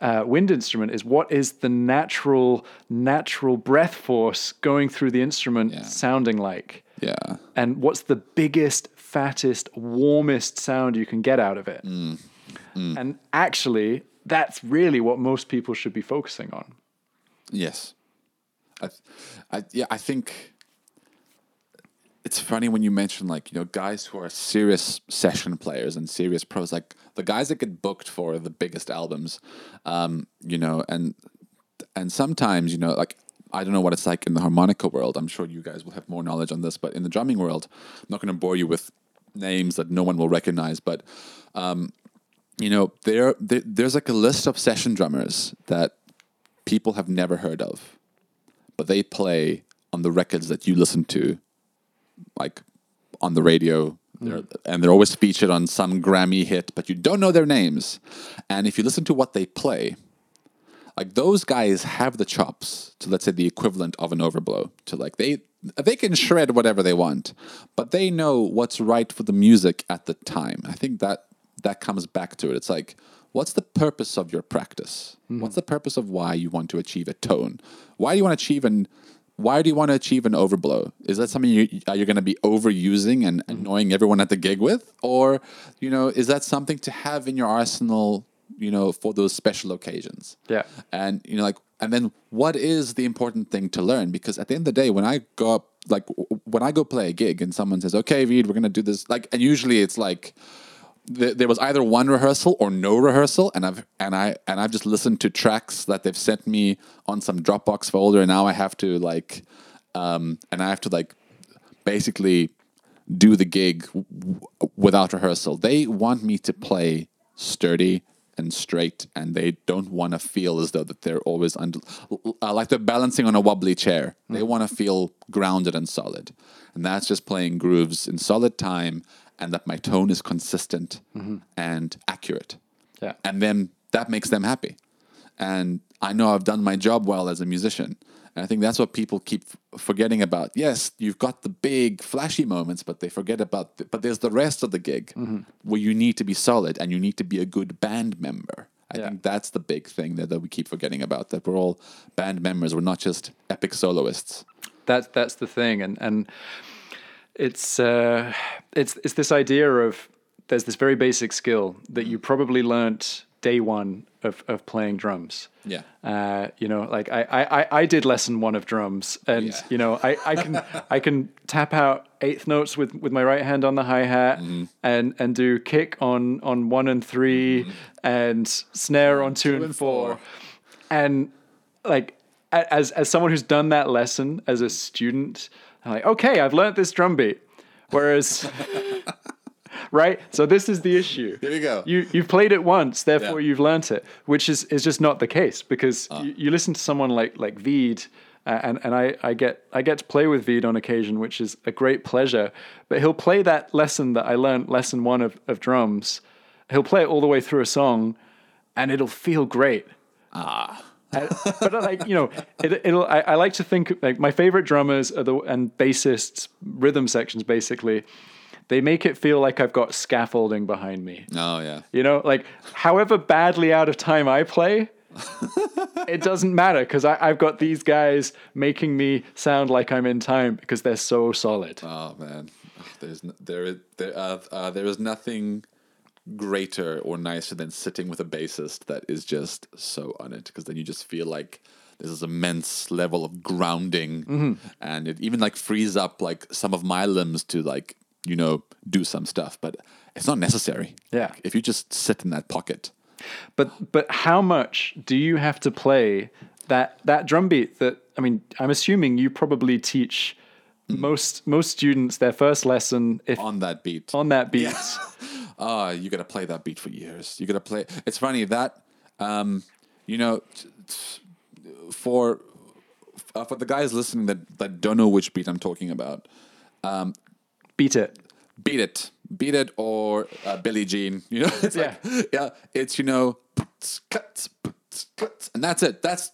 uh, wind instrument, is what is the natural natural breath force going through the instrument sounding like
yeah.
and what's the biggest, fattest, warmest sound you can get out of it. And actually, that's really what most people should be focusing on.
Yes. I, I, yeah, I think it's funny when you mention like you know guys who are serious session players and serious pros, like the guys that get booked for the biggest albums, um, you know, and and sometimes you know like I don't know what it's like in the harmonica world. I'm sure you guys will have more knowledge on this, but in the drumming world, I'm not going to bore you with names that no one will recognize, but um, you know there, there there's like a list of session drummers that people have never heard of, but they play on the records that you listen to, like on the radio. They're, and they're always featured on some Grammy hit, but you don't know their names. And if you listen to what they play, like those guys have the chops to let's say the equivalent of an overblow to like they they can shred whatever they want but they know what's right for the music at the time. I think that that comes back to it. It's like what's the purpose of your practice? Mm-hmm. What's the purpose of why you want to achieve a tone? Why do you want to achieve an why do you want to achieve an overblow? Is that something you, are you going to be overusing and mm-hmm. annoying everyone at the gig with, or you know, is that something to have in your arsenal, you know, for those special occasions?
Yeah.
and you know like and then what is the important thing to learn because at the end of the day when i go up like w- when i go play a gig and someone says okay Reed, we're gonna do this like and usually it's like th- there was either one rehearsal or no rehearsal and i've and i and i've just listened to tracks that they've sent me on some dropbox folder and now i have to like um and i have to like basically do the gig w- without rehearsal. They want me to play sturdy and straight, and they don't want to feel as though that they're always under, uh, like they're balancing on a wobbly chair. They want to feel grounded and solid, and that's just playing grooves in solid time, and that my tone is consistent and accurate.
Yeah.
and then that makes them happy. And I know I've done my job well as a musician. And I think that's what people keep forgetting about. Yes, you've got the big flashy moments, but they forget about. The, but there's the rest of the gig where you need to be solid and you need to be a good band member. I
Yeah.
think that's the big thing that, that we keep forgetting about. That we're all band members. We're not just epic soloists.
That's that's the thing, and and it's uh, it's it's this idea of there's this very basic skill that you probably learnt day one of, of playing drums.
Yeah.
Uh, you know, like I, I, I- did lesson one of drums and
Yeah.
you know, I, I can I can tap out eighth notes with, with my right hand on the hi hat and, and do kick on, on one and 3 and snare on two, and,
and
four.
four.
And like as as someone who's done that lesson as a student, I'm like, okay, I've learned this drum beat. Whereas (laughs) right? So this is the issue.
Here we go.
You you've played it once, therefore
Yeah.
you've learnt it, which is is just not the case because you, you listen to someone like like Veed. Uh, and and I, I get I get to play with Veed on occasion, which is a great pleasure. But he'll play that lesson that I learned, lesson one of, of drums. He'll play it all the way through a song, and it'll feel great. Ah. but uh, like you know, it, it'll. I, I like to think like my favorite drummers are the and bassists, rhythm sections basically. They make it feel like I've got scaffolding behind me.
Oh yeah.
You know, like however badly out of time I play, (laughs) it doesn't matter because I've got these guys making me sound like I'm in time because they're so solid.
Oh man, there's n- there is there uh, uh, there is nothing greater or nicer than sitting with a bassist that is just so on it because then you just feel like there's this immense level of grounding and it even like frees up like some of my limbs to like you know do some stuff but it's not necessary
Yeah.
if you just sit in that pocket
But but how much do you have to play that that drum beat that I mean, I'm assuming you probably teach most most students their first lesson if
on that beat
on that beat. (laughs)
Ah, you gotta play that beat for years. You gotta play. It's funny that, um, you know, t- t- for uh, for the guys listening that that don't know which beat I'm talking about,
Beat it.
beat it, beat it, or uh, Billie Jean. You know, (laughs) it's like yeah, it's you know, cuts, cuts, and that's it. That's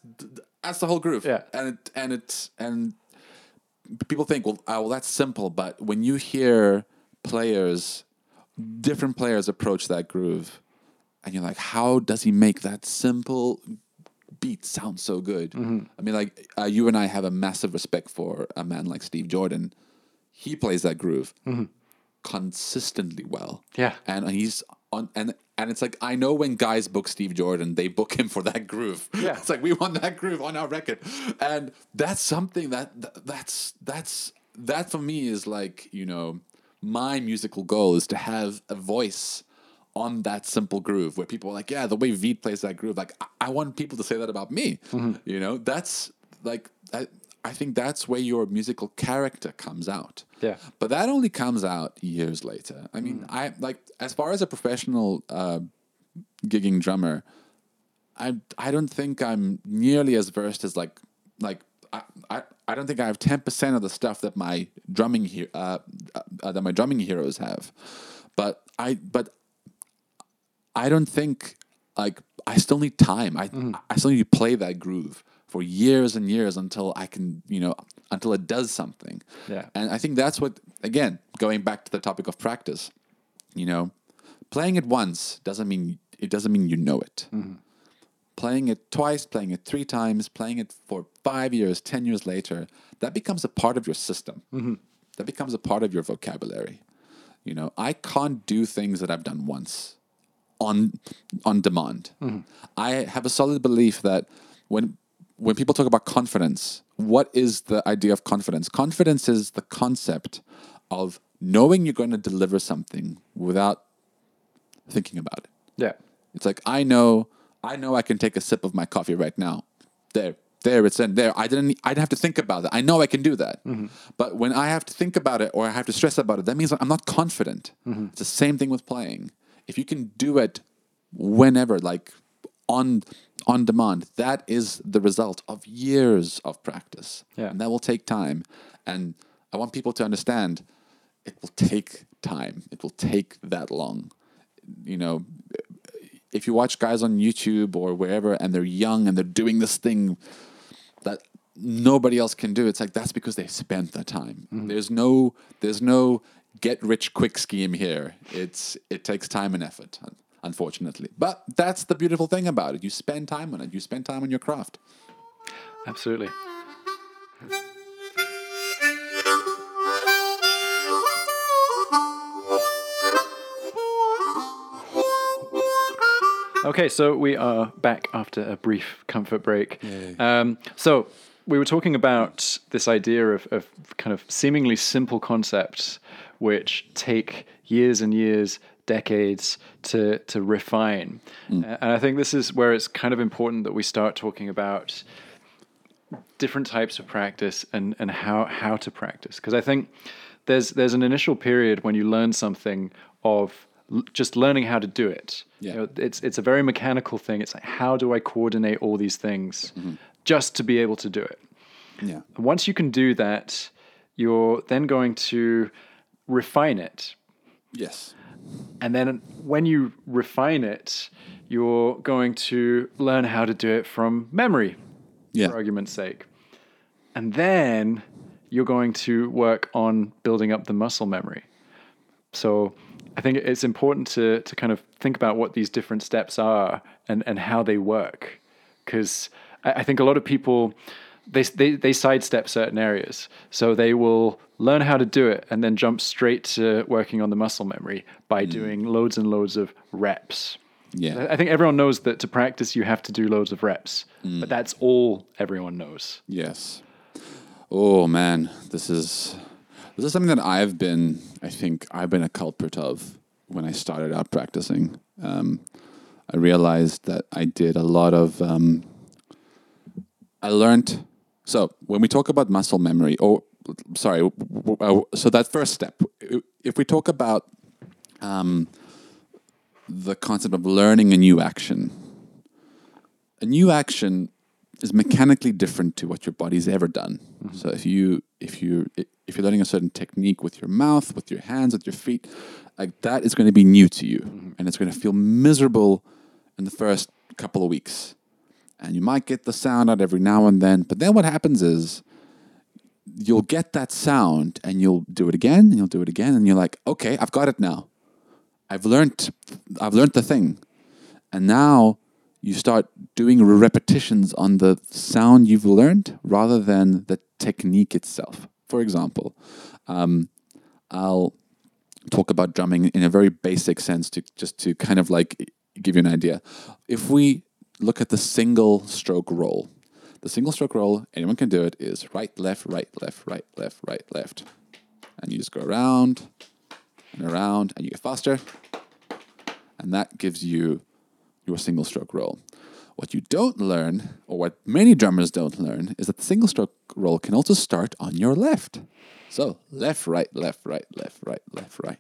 that's the whole groove.
Yeah.
and it and it's and people think, well, oh, well, that's simple. But when you hear players, different players approach that groove, and you're like, how does he make that simple beat sound so good? I mean, like uh, you and I have a massive respect for a man like Steve Jordan. He plays that groove mm-hmm. consistently well.
Yeah.
and he's on and. And it's like I know when guys book Steve Jordan, they book him for that groove.
Yeah. (laughs)
it's like we want that groove on our record, and that's something that, that that's that's that for me is like you know my musical goal is to have a voice on that simple groove where people are like, yeah, the way Veed plays that groove, like I, I want people to say that about me. Mm-hmm. You know, that's like I, I think that's where your musical character comes out.
Yeah.
But that only comes out years later. I mean, I like as far as a professional uh, gigging drummer, I I don't think I'm nearly as versed as like like I I, I don't think I have ten percent of the stuff that my drumming he- uh, uh, that my drumming heroes have, but I but I don't think like I still need time. I I still need to play that groove for years and years until I can you know until it does something.
Yeah.
And I think that's what again going back to the topic of practice. You know, playing it once doesn't mean it doesn't mean you know it. Mm-hmm. Playing it twice, playing it three times, playing it for five years, ten years later, that becomes a part of your system. Mm-hmm. That becomes a part of your vocabulary. You know, I can't do things that I've done once on on demand. Mm-hmm. I have a solid belief that when when people talk about confidence, what is the idea of confidence? Confidence is the concept of knowing you're going to deliver something without thinking about it.
Yeah.
It's like I know I know I can take a sip of my coffee right now. There, there it's in there. I didn't I didn't have to think about it. I know I can do that. Mm-hmm. But when I have to think about it or I have to stress about it, that means I'm not confident. Mm-hmm. It's the same thing with playing. If you can do it whenever, like on on demand, that is the result of years of practice.
Yeah.
And that will take time. And I want people to understand it will take time. It will take that long. You know, if you watch guys on YouTube or wherever and they're young and they're doing this thing that nobody else can do, it's like that's because they spent the time. Mm-hmm. There's no there's no get rich quick scheme here. It's it takes time and effort, unfortunately. But that's the beautiful thing about it. You spend time on it. You spend time on your craft.
Absolutely. Okay, so we are back after a brief comfort break. Um, so we were talking about this idea of, of kind of seemingly simple concepts which take years and years, decades to to refine. Uh, and I think this is where it's kind of important that we start talking about different types of practice and, and how, how to practice. Because I think there's there's an initial period when you learn something of l- just learning how to do it.
Yeah.
You know, it's it's a very mechanical thing. It's like how do I coordinate all these things just to be able to do it.
Yeah.
Once you can do that, you're then going to refine it.
Yes.
And then when you refine it, you're going to learn how to do it from memory
Yeah.
for argument's sake. And then you're going to work on building up the muscle memory. So I think it's important to, to kind of think about what these different steps are and, and how they work. Because I, I think a lot of people, they, they, they sidestep certain areas. So they will learn how to do it and then jump straight to working on the muscle memory by doing loads and loads of reps.
Yeah.
I think everyone knows that to practice you have to do loads of reps, but that's all everyone knows.
Yes. Oh man, this is this is something that I've been. I think I've been a culprit of when I started out practicing. Um, I realized that I did a lot of. Um, I learned. So when we talk about muscle memory, or sorry, uh, so that first step, if we talk about um, the concept of learning a new action, a new action is mechanically different to what your body's ever done. So if you if you if you're learning a certain technique with your mouth, with your hands, with your feet, like that is going to be new to you, and it's going to feel miserable in the first couple of weeks, and you might get the sound out every now and then. But then what happens is you'll get that sound, and you'll do it again, and you'll do it again, and you're like, okay, I've got it now. I've learned I've learned the thing, and now you start doing repetitions on the sound you've learned rather than the technique itself. For example, um, I'll talk about drumming in a very basic sense to just to kind of like give you an idea. If we look at the single stroke roll, the single stroke roll, anyone can do it, is right, left, right, left, right, left, right, left. And you just go around and around and you get faster. And that gives you your single stroke roll. What you don't learn, or what many drummers don't learn, is that the single stroke roll can also start on your left. So left, right, left, right, left, right, left, right.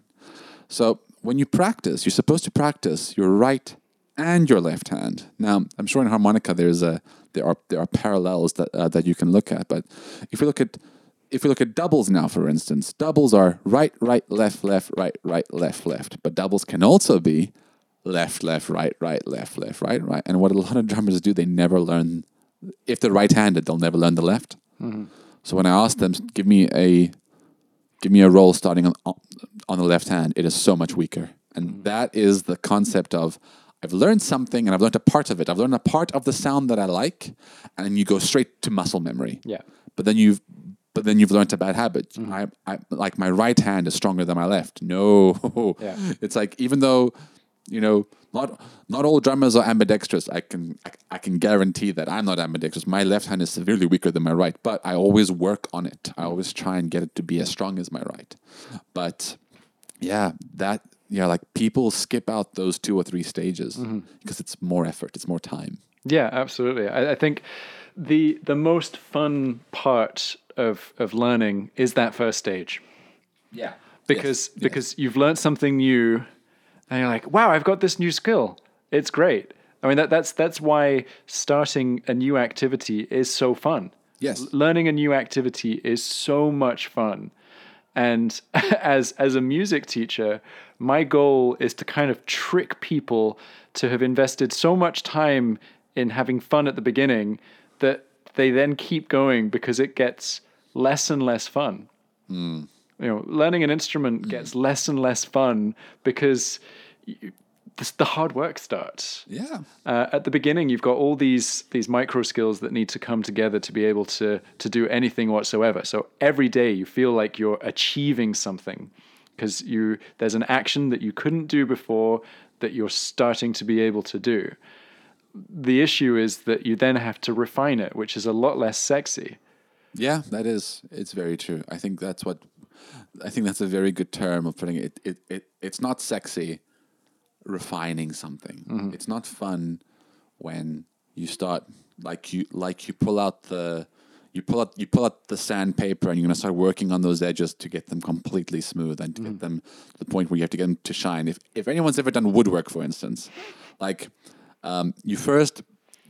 So when you practice, you're supposed to practice your right and your left hand. Now, I'm sure in harmonica there's a there are there are parallels that uh, that you can look at, but if you look at if we look at doubles now, for instance, doubles are right, right, left, left, right, right, left, left. But doubles can also be left, left, right, right, left, left, right, right. And what a lot of drummers do, they never learn. If they're right-handed, they'll never learn the left. So when I ask them, give me a, give me a roll starting on on the left hand, it is so much weaker. And that is the concept of I've learned something and I've learned a part of it. I've learned a part of the sound that I like, and you go straight to muscle memory
Yeah.
but then you've but then you've learned a bad habit. Mm-hmm. I, I like my right hand is stronger than my left. No, (laughs)
Yeah.
it's like even though you know not not all drummers are ambidextrous. I can I, I can guarantee that I'm not ambidextrous. My left hand is severely weaker than my right, but I always work on it. I always try and get it to be as strong as my right. But yeah, that yeah, like people skip out those two or three stages mm-hmm. because it's more effort, it's more time.
Yeah, absolutely. I, I think the the most fun part of of learning is that first stage
Yeah.
because because you've learned something new and you're like wow i've got this new skill it's great i mean that that's that's why starting a new activity is so fun
Yes.
Learning a new activity is so much fun and (laughs) as as a music teacher my goal is to kind of trick people to have invested so much time in having fun at the beginning that they then keep going because it gets less and less fun you know, learning an instrument gets less and less fun because you, the, the hard work starts.
Yeah.
Uh, at the beginning, you've got all these these micro skills that need to come together to be able to to do anything whatsoever. So every day you feel like you're achieving something because you there's an action that you couldn't do before that you're starting to be able to do. The issue is that you then have to refine it, which is a lot less sexy.
Yeah, that is. It's very true. I think that's what. I think that's a very good term of putting it. It it it's not sexy. Refining something. Mm-hmm. It's not fun when you start like you like you pull out the you pull out you pull out the sandpaper and you're gonna start working on those edges to get them completely smooth and to get them to the point where you have to get them to shine. If if anyone's ever done woodwork, for instance, like um, you first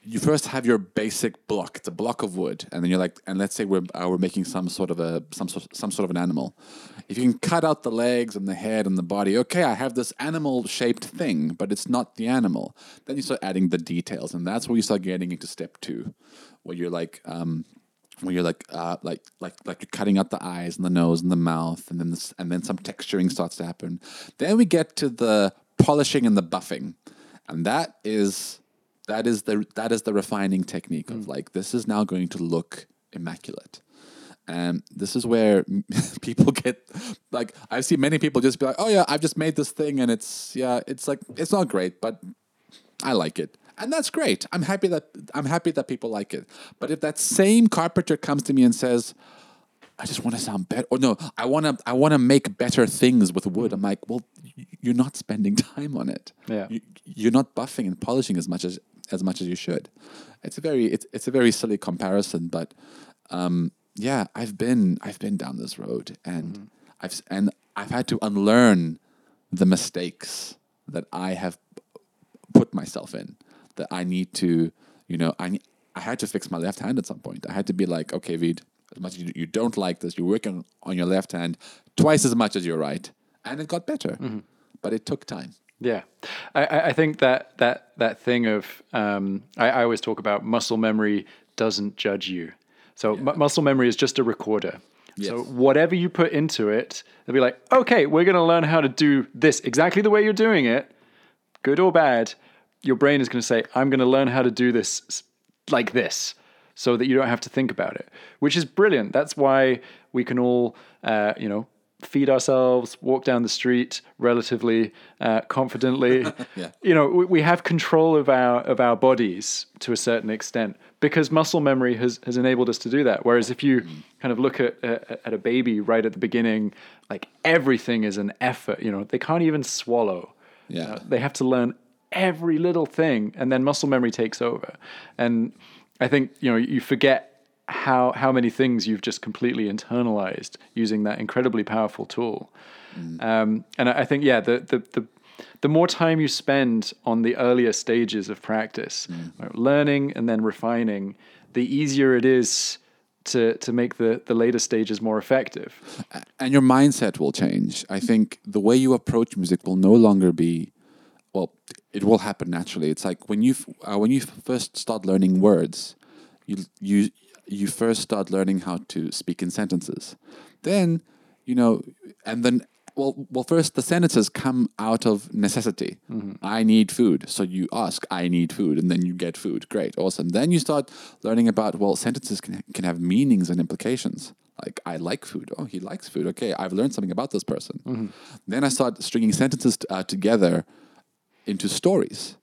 you first have your basic block, it's a block of wood, and then you're like, and let's say we're uh, we're making some sort of a some sort some sort of an animal. If you can cut out the legs and the head and the body, okay, I have this animal shaped thing, but it's not the animal. Then you start adding the details, and that's where you start getting into step two, where you're like. Um, where you're like, uh, like, like, like you're cutting out the eyes and the nose and the mouth, and then this, and then some texturing starts to happen. Then we get to the polishing and the buffing, and that is that is the that is the refining technique of like this is now going to look immaculate. And this is where (laughs) people get like I've seen many people just be like oh yeah i've just made this thing and it's yeah it's like it's not great but i like it and that's great i'm happy that i'm happy that people like it but if that same carpenter comes to me and says I just want to sound better. Or no, I want to I want to make better things with wood. I'm like, well, you're not spending (laughs) time on it.
Yeah.
You, you're not buffing and polishing as much as as much as you should. It's a very it's it's a very silly comparison, but um, yeah, I've been I've been down this road, and I've and I've had to unlearn the mistakes that I have put myself in. That I need to, you know, I I had to fix my left hand at some point. I had to be like, okay, Vid, as much as you, you don't like this, you're working on your left hand twice as much as your right, and it got better, but it took time.
Yeah, I- I, think that that that thing of um, I, I always talk about muscle memory doesn't judge you. So mu- muscle memory is just a recorder. So whatever you put into it, they'll be like, okay, we're going to learn how to do this exactly the way you're doing it, good or bad. Your brain is going to say, I'm going to learn how to do this like this, so that you don't have to think about it, which is brilliant. That's why we can all, uh, you know, feed ourselves, walk down the street relatively uh, confidently. (laughs)
Yeah.
You know, we, we have control of our of our bodies to a certain extent because muscle memory has has enabled us to do that. Whereas if you kind of look at at at a baby right at the beginning, like everything is an effort. You know, they can't even swallow.
Yeah.
Uh, they have to learn every little thing, and then muscle memory takes over. And I think you know you forget how how many things you've just completely internalized using that incredibly powerful tool. Um, and I I think yeah, the the the the more time you spend on the earlier stages of practice, right, learning and then refining, the easier it is to to make the the later stages more effective.
and your mindset will change. I think the way you approach music will no longer be, well, it will happen naturally. It's like when you uh, when you first start learning words, you you you first start learning how to speak in sentences. Then, you know, and then well, well, first the sentences come out of necessity. I need food, so you ask, "I need food," and then you get food. Great, awesome. Then you start learning about well, sentences can can have meanings and implications. Like I like food. Oh, he likes food. Okay, I've learned something about this person. Then I start stringing sentences uh, together into stories,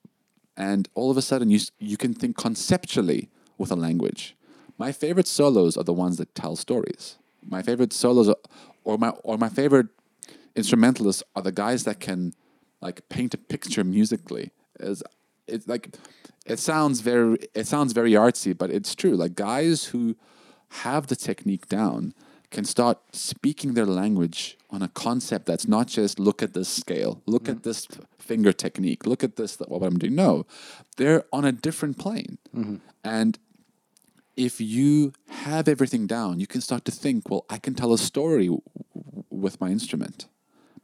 and all of a sudden you you can think conceptually with a language. My favorite solos are the ones that tell stories. My favorite solos, are, or my or my favorite instrumentalists are the guys that can like paint a picture musically. As it's like it sounds very it sounds very artsy, but it's true. Like guys who have the technique down can start speaking their language on a concept that's not just look at this scale, look at this finger technique, look at this what I'm doing. No, they're on a different plane, and if you have everything down, you can start to think, well, I can tell a story w- w- with my instrument.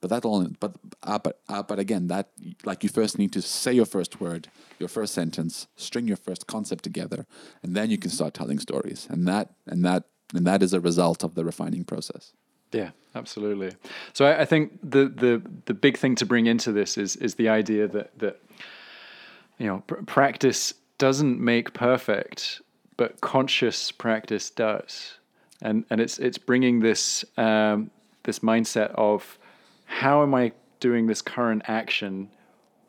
But that all, but uh, but uh, but again, that like you first need to say your first word, your first sentence, string your first concept together, and then you can start telling stories. And that and that and that is a result of the refining process.
Yeah, absolutely. So I, I think the the the big thing to bring into this is is the idea that that you know pr- practice doesn't make perfect, but conscious practice does, and and it's it's bringing this um, this mindset of how am I doing this current action?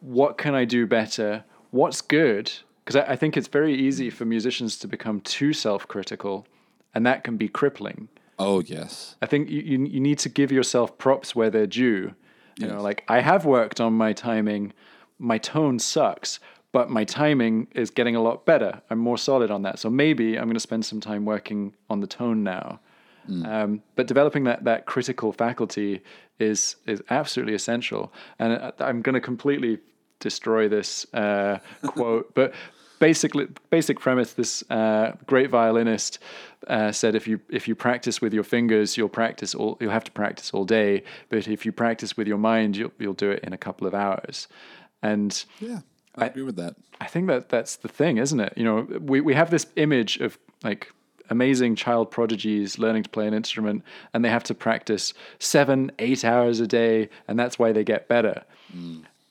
What can I do better? What's good? Because I, I think it's very easy for musicians to become too self-critical, and that can be crippling.
Oh yes,
I think you, you, you need to give yourself props where they're due. You know, like I have worked on my timing. My tone sucks, but my timing is getting a lot better. I'm more solid on that. So maybe I'm going to spend some time working on the tone now. Um, but developing that that critical faculty is is absolutely essential. And I- I'm going to completely destroy this uh, (laughs) quote, but basically basic premise this uh, great violinist uh, said if you if you practice with your fingers you'll practice all you'll have to practice all day but if you practice with your mind you'll you'll do it in a couple of hours. And
yeah, I, agree with that.
I think that that's the thing isn't it? You know we we have this image of like amazing child prodigies learning to play an instrument and they have to practice 7 8 hours a day and that's why they get better.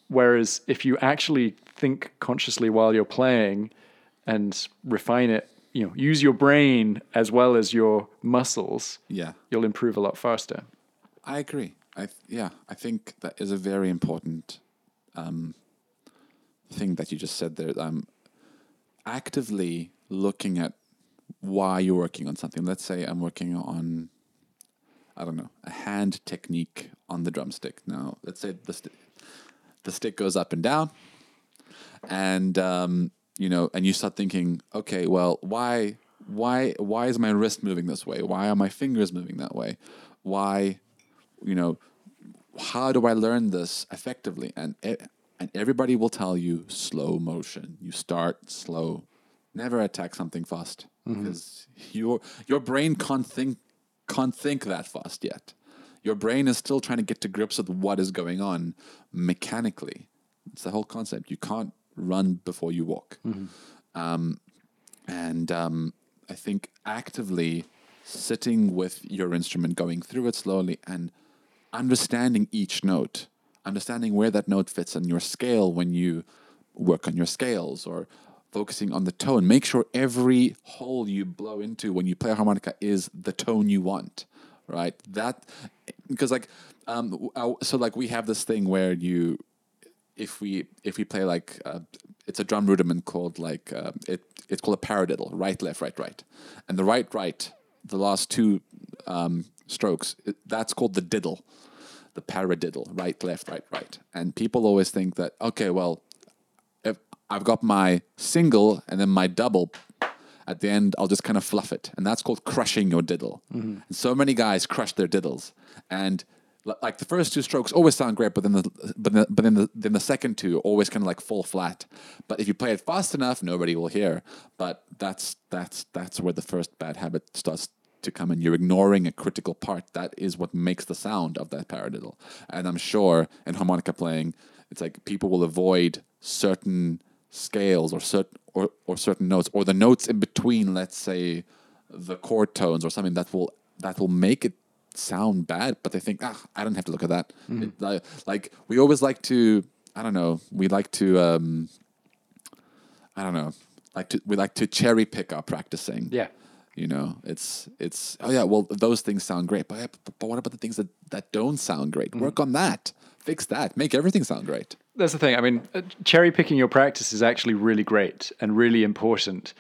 Whereas if you actually think consciously while you're playing and refine it, you know, use your brain as well as your muscles,
Yeah,
you'll improve a lot faster.
I agree. I th- yeah, I think that is a very important um, thing that you just said there. Um, actively looking at why you're working on something. Let's say I'm working on, I don't know, a hand technique on the drumstick. Now, let's say the st- the stick goes up and down, and um, you know, and you start thinking, okay, well, why, why, why is my wrist moving this way? Why are my fingers moving that way? Why, you know, how do I learn this effectively? And e- and everybody will tell you slow motion. You start slow. Never attack something fast because your your brain can't think can't think that fast yet. Your brain is still trying to get to grips with what is going on mechanically. It's the whole concept. You can't run before you walk. Um, and um, I think actively sitting with your instrument, going through it slowly, and understanding each note, understanding where that note fits on your scale when you work on your scales or focusing on the tone. Make sure every hole you blow into when you play a harmonica is the tone you want, right? That because like um uh, so like we have this thing where you if we if we play like uh, it's a drum rudiment called like uh, it it's called a paradiddle right left right right. And the right right the last two um, strokes it, that's called the diddle the paradiddle right left right right. And people always think that okay well if I've got my single and then my double at the end I'll just kind of fluff it. And that's called crushing your diddle. And so many guys crush their diddles. And like the first two strokes always sound great but then the but then, but then the then the second two always kind of like fall flat. But if you play it fast enough nobody will hear. But that's that's that's where the first bad habit starts to come in. You're ignoring a critical part that is what makes the sound of that paradiddle. And i'm sure in harmonica playing it's like people will avoid certain scales or certain or, or certain notes or the notes in between let's say the chord tones or something that will that will make it sound bad but they think ah i don't have to look at that. It- like, we always like to i don't know we like to um i don't know like to we like to cherry pick our practicing.
Yeah.
you know it's it's oh yeah well those things sound great but, but, what about the things that that don't sound great? Work on that. Fix that. Make everything sound great.
That's the thing. I mean, uh, cherry picking your practice is actually really great and really important,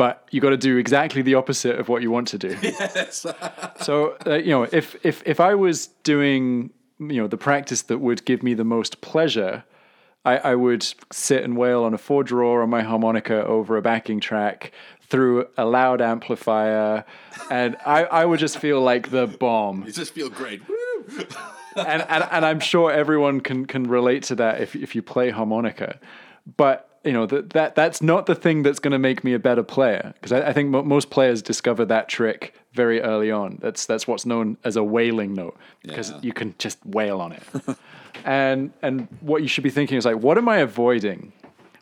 but you got to do exactly the opposite of what you want to do. (laughs) Yes. (laughs) so, uh, you know, if if if I was doing, you know, the practice that would give me the most pleasure, I, I would sit and wail on a four drawer on my harmonica over a backing track through a loud amplifier, and I, I would just feel like the bomb.
You just feel great.
and, and and I'm sure everyone can can relate to that if if you play harmonica, but you know that that that's not the thing that's going to make me a better player because I, I, think mo- most players discover that trick very early on. That's that's what's known as a wailing note because
Yeah.
you can just wail on it. (laughs) and and what you should be thinking is like, what am I avoiding?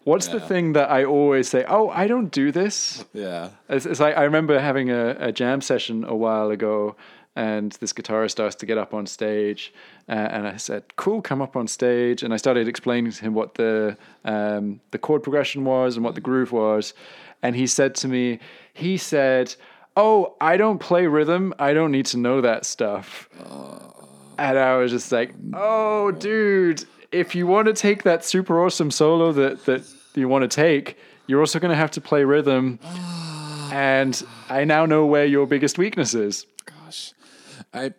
What's the thing that I always say? Oh, I don't do this.
yeah.
It's, it's like I remember having a, a jam session a while ago, and this guitarist asked to get up on stage, uh, and I said, "Cool, come up on stage." And I started explaining to him what the um, the chord progression was and what the groove was, and he said to me, he said, "Oh, I don't play rhythm. I don't need to know that stuff." And I was just like, "Oh, dude, if you want to take that super awesome solo that that you want to take, you're also going to have to play rhythm." and I now know where your biggest weakness is.
Gosh, I,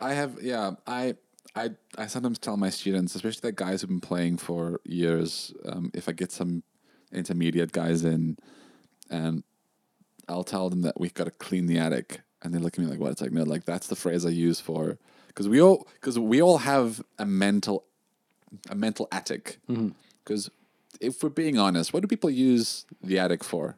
I have yeah. I, I, I sometimes tell my students, especially the guys who've been playing for years, um, if I get some intermediate guys in, and I'll tell them that we've got to clean the attic, and they look at me like, "What?" It's like, no, like that's the phrase I use for because we all because we all have a mental, a mental attic. Because if we're being honest, what do people use the attic for?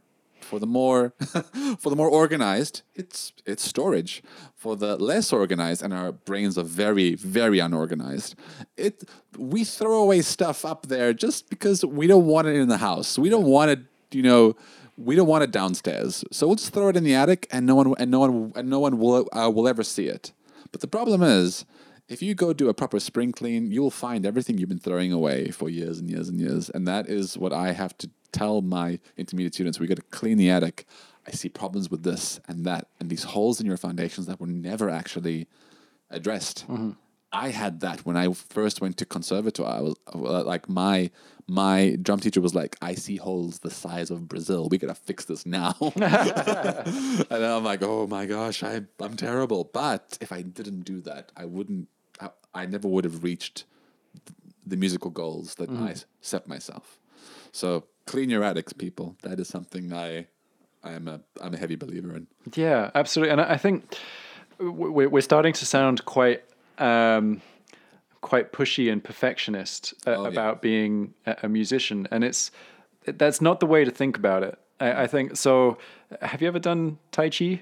For the more, (laughs) for the more organized, it's it's storage. For the less organized, and our brains are very very unorganized, it we throw away stuff up there just because we don't want it in the house. We don't want it, you know, we don't want it downstairs. So we'll just throw it in the attic, and no one and no one and no one will uh, will ever see it. But the problem is, if you go do a proper spring clean, you will find everything you've been throwing away for years and years and years. And that is what I have to tell my intermediate students. We got to clean the attic. I see problems with this and that, and these holes in your foundations that were never actually addressed. I had that when I first went to conservatoire. I was uh, like my my drum teacher was like, "I see holes the size of Brazil. We gotta fix this now." (laughs) and I'm like, "Oh my gosh, I I'm terrible." But if I didn't do that, I wouldn't. I, I never would have reached the musical goals that I set myself. So clean your attics, people. That is something I I'm a I'm a heavy believer in.
Yeah, absolutely. And I think we're we're starting to sound quite um, quite pushy and perfectionist uh,
Oh, yeah.
about being a, a musician, and it's that's not the way to think about it. I, I think so. Have you ever done Tai Chi?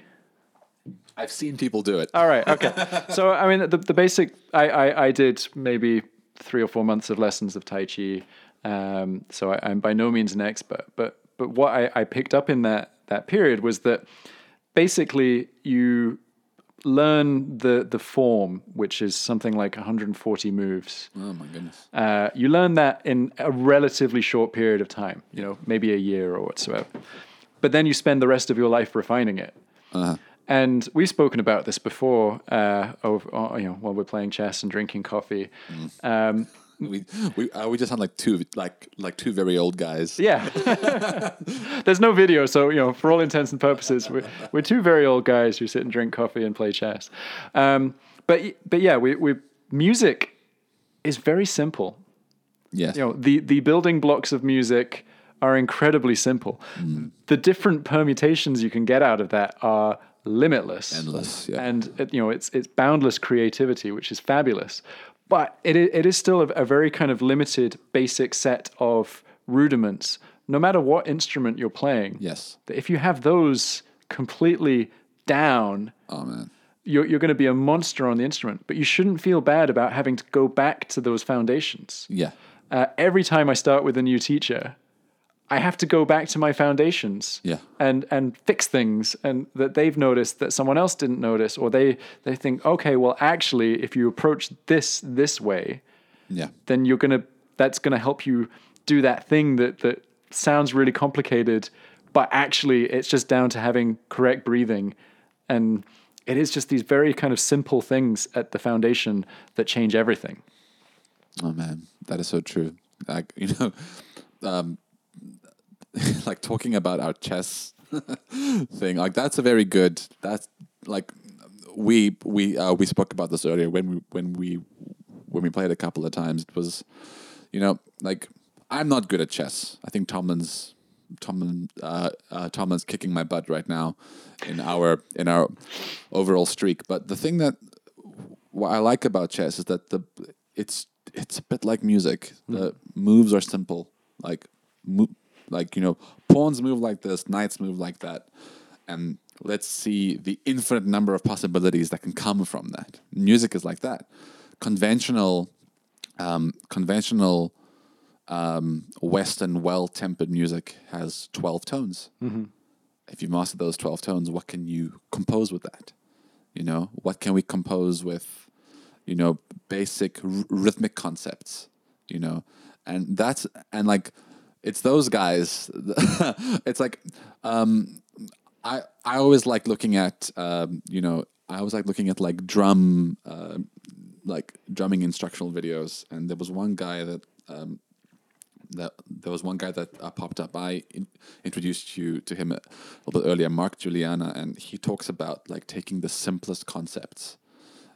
I've seen people do it.
All right. Okay. so I mean, the the basic. I, I I did maybe three or four months of lessons of Tai Chi. Um, so I, I'm by no means an expert, but but what I, I picked up in that that period was that basically you learn the the form, which is something like 140 moves.
Oh my goodness.
Uh, you learn that in a relatively short period of time, you know, maybe a year or whatsoever. But then you spend the rest of your life refining it. And we've spoken about this before, uh, over, uh, you know, while we're playing chess and drinking coffee. Um, (laughs)
We we uh, we just sound like two like like two very old guys.
yeah, (laughs) there's no video, so you know, for all intents and purposes, we're, we're two very old guys who sit and drink coffee and play chess. Um, but but yeah, we we music is very simple.
Yes.
you know the the building blocks of music are incredibly simple the different permutations you can get out of that are limitless
Endless, yeah.
and you know it's it's boundless creativity which is fabulous but it it is still a, a very kind of limited basic set of rudiments no matter what instrument you're playing
yes.
if you have those completely down
Oh man.
you're, you're going to be a monster on the instrument but you shouldn't feel bad about having to go back to those foundations
Yeah.
uh, every time I start with a new teacher, I have to go back to my foundations
Yeah.
and and fix things and that they've noticed that someone else didn't notice or they they think okay well actually if you approach this this way
Yeah.
then you're gonna that's gonna help you do that thing that that sounds really complicated but actually it's just down to having correct breathing and it is just these very kind of simple things at the foundation that change everything
Oh man, that is so true. Like (laughs) you know, um, (laughs) like talking about our chess (laughs) thing. Like that's a very good. That's like we we uh, we spoke about this earlier when we when we when we played a couple of times. It was you know like I'm not good at chess. I think Tomlin's Tomlin uh, uh, Tomlin's kicking my butt right now in our in our overall streak. But the thing that what I like about chess is that the it's it's a bit like music. The moves are simple. Like mo- like you know, pawns move like this, knights move like that, and let's see the infinite number of possibilities that can come from that. Music is like that. Conventional, um, conventional um, Western well-tempered music has twelve tones. If you master those twelve tones, what can you compose with that? You know, what can we compose with? You know, basic r- rhythmic concepts. You know, and that's and like it's those guys. (laughs) it's like um, I I always like looking at um, you know I always like looking at like drum uh, like drumming instructional videos, and there was one guy that um, that there was one guy that uh, popped up. I in, introduced you to him a little earlier, Mark Guiliana, and he talks about like taking the simplest concepts,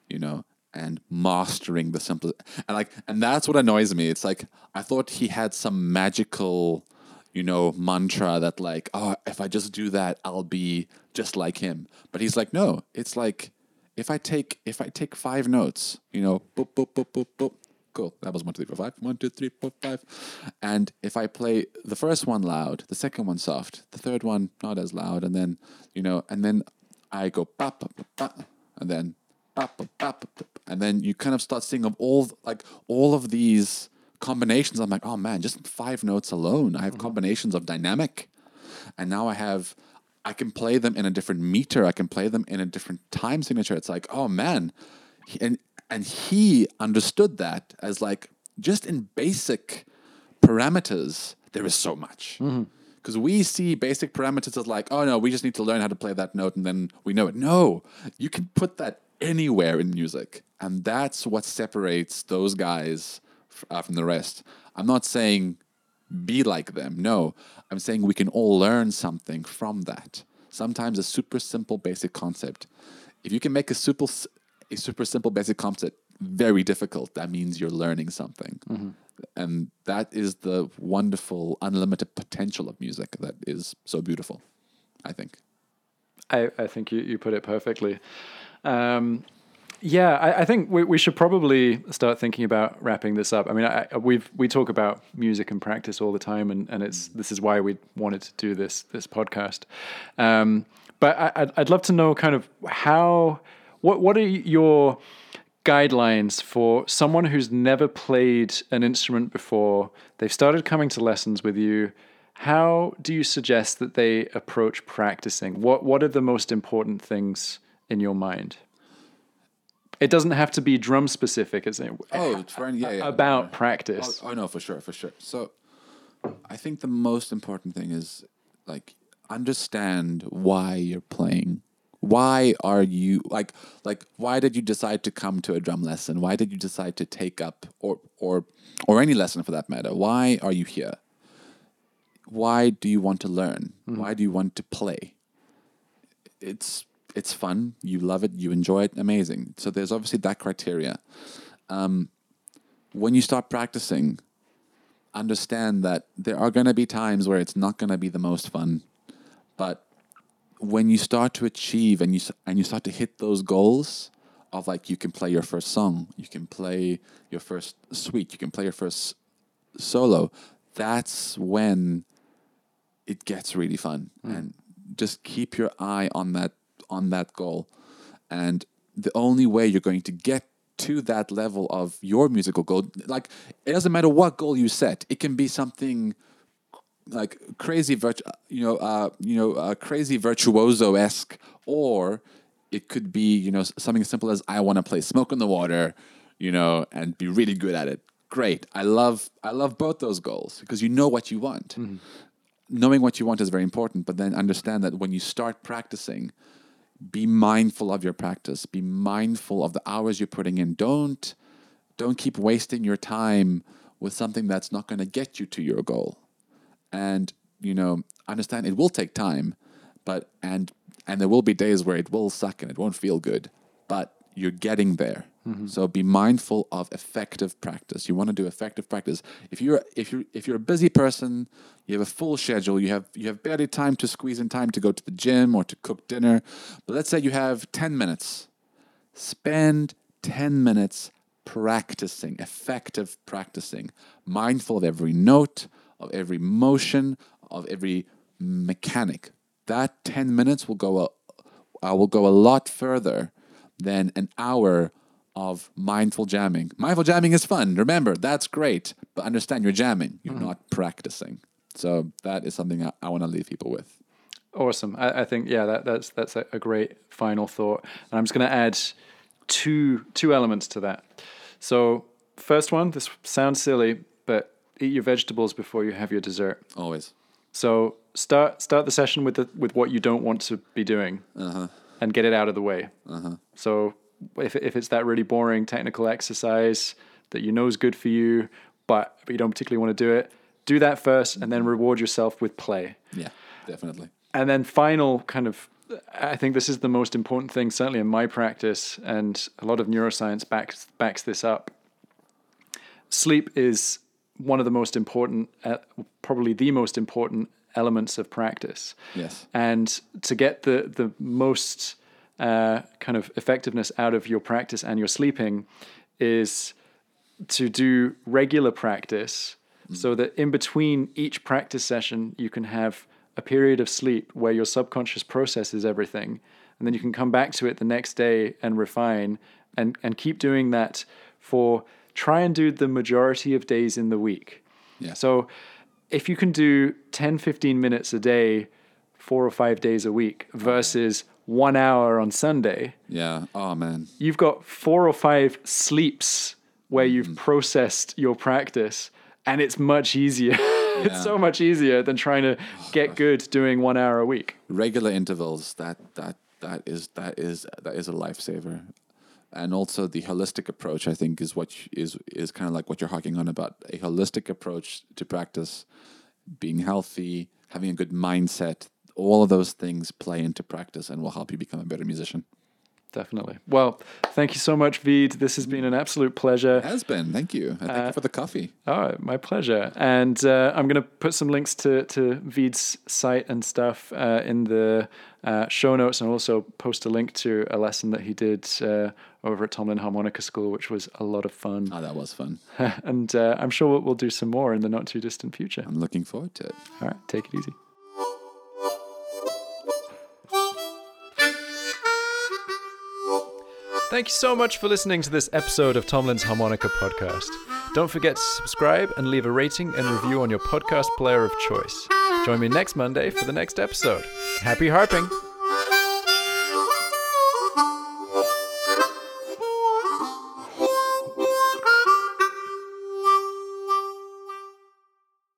you know, and mastering the simplest, and like, and that's what annoys me. It's like I thought he had some magical, you know, mantra that like, oh, if I just do that, I'll be just like him. But he's like, no, it's like if I take if I take five notes, you know, boop boop boop boop boop. Cool. That was one, two, three, four, five. One, two, three, four, five. And if I play the first one loud, the second one soft, the third one not as loud, and then you know, and then I go ba, and then and then you kind of start seeing of all like all of these combinations. I'm like, oh man, just five notes alone, I have mm-hmm. combinations of dynamic, and now I have I can play them in a different meter. I can play them in a different time signature. It's like, oh man, and and he understood that as like just in basic parameters, there is so much. Mm-hmm. Because we see basic parameters as like, oh no, we just need to learn how to play that note and then we know it. No, you can put that anywhere in music, and that's what separates those guys uh, from the rest. I'm not saying be like them. No, I'm saying we can all learn something from that. Sometimes a super simple basic concept. If you can make a super a super simple basic concept very difficult, that means you're learning something. And that is the wonderful unlimited potential of music that is so beautiful, I think.
I, I think you, you put it perfectly. Um, yeah, I, I think we, we should probably start thinking about wrapping this up. I mean, I, we've we talk about music and practice all the time, and, and it's this is why we wanted to do this this podcast. Um, but I, I'd, I'd love to know kind of how what what are your guidelines for someone who's never played an instrument before? They've started coming to lessons with you. How do you suggest that they approach practicing? What what are the most important things in your mind? It doesn't have to be drum specific, is it?
Oh. Yeah, yeah.
About oh, practice.
Oh, oh no, for sure, for sure. So, I think the most important thing is like understand why you're playing. Why are you like like why did you decide to come to a drum lesson? Why did you decide to take up or or or any lesson for that matter? Why are you here? Why do you want to learn? Mm-hmm. Why do you want to play? It's it's fun. You love it. You enjoy it. Amazing. So there's obviously that criteria um, when you start practicing, understand that there are going to be times where it's not going to be the most fun, but when you start to achieve and you and you start to hit those goals of like you can play your first song, you can play your first suite, you can play your first solo, that's when it gets really fun. Mm. And just keep your eye on that on that goal. And the only way you're going to get to that level of your musical goal, like it doesn't matter what goal you set, it can be something like crazy virtu- you know uh, you know uh, crazy virtuoso esque, or it could be you know something as simple as I want to play Smoke on the Water, you know, and be really good at it. Great, I love I love both those goals because you know what you want. Knowing what you want is very important, but then understand that when you start practicing, be mindful of your practice. Be mindful of the hours you're putting in. Don't don't keep wasting your time with something that's not going to get you to your goal and you know understand it will take time but and and there will be days where it will suck and it won't feel good but you're getting there So be mindful of effective practice. You want to do effective practice. If you're if you're if you're a busy person, you have a full schedule, you have you have barely time to squeeze in time to go to the gym or to cook dinner. But let's say you have 10 minutes. Spend 10 minutes practicing, effective practicing, mindful of every note, of every motion, of every mechanic. That 10 minutes will go a, uh, will go a lot further than an hour of mindful jamming. Mindful jamming is fun. Remember, that's great, but understand you're jamming. You're mm-hmm. not practicing. So that is something I, I want to leave people with.
Awesome. I, I think yeah, that, that's that's a, a great final thought. And I'm just going to add two two elements to that. So first one, this sounds silly, but eat your vegetables before you have your dessert.
Always.
So start start the session with the with what you don't want to be doing, uh-huh. and get it out of the way. Uh-huh. So if if it's that really boring technical exercise that you know is good for you, but, but you don't particularly want to do it, do that first, and then reward yourself with play.
Yeah, definitely.
And then final kind of I think this is the most important thing, certainly in my practice, and a lot of neuroscience backs backs this up. Sleep is one of the most important, uh, probably the most important elements of practice.
Yes.
And to get the the most uh, kind of effectiveness out of your practice and your sleeping is to do regular practice so that in between each practice session you can have a period of sleep where your subconscious processes everything and then you can come back to it the next day and refine and and keep doing that for try and do the majority of days in the week.
Yeah.
so if you can do 10 15 minutes a day four or five days a week versus one hour on sunday
Yeah. Oh man.
you've got four or five sleeps where you've mm-hmm. processed your practice and it's much easier (laughs) it's so much easier than trying to (sighs) get good doing one hour a week
Regular intervals. That that that is that is that is a lifesaver. And also the holistic approach, I think, is what you- is is kind of like what you're harking on about a holistic approach to practice, being healthy, having a good mindset. All of those things play into practice and will help you become a better musician.
definitely well thank you so much Veed. this has been an absolute pleasure
Has been. Thank you. And thank you for the coffee.
Oh, my pleasure. And uh, I'm going to put some links to, to Veed's site and stuff uh, in the uh, show notes and also post a link to a lesson that he did uh, over at Tomlin Harmonica School, which was a lot of fun.
Oh, that was fun. (laughs)
and uh, I'm sure we'll, we'll do some more in the not too distant future.
I'm looking forward to it.
All right, take it easy. Thank you so much for listening to this episode of Tomlin's Harmonica Podcast. Don't forget to subscribe and leave a rating and review on your podcast player of choice. Join me next Monday for the next episode. Happy harping!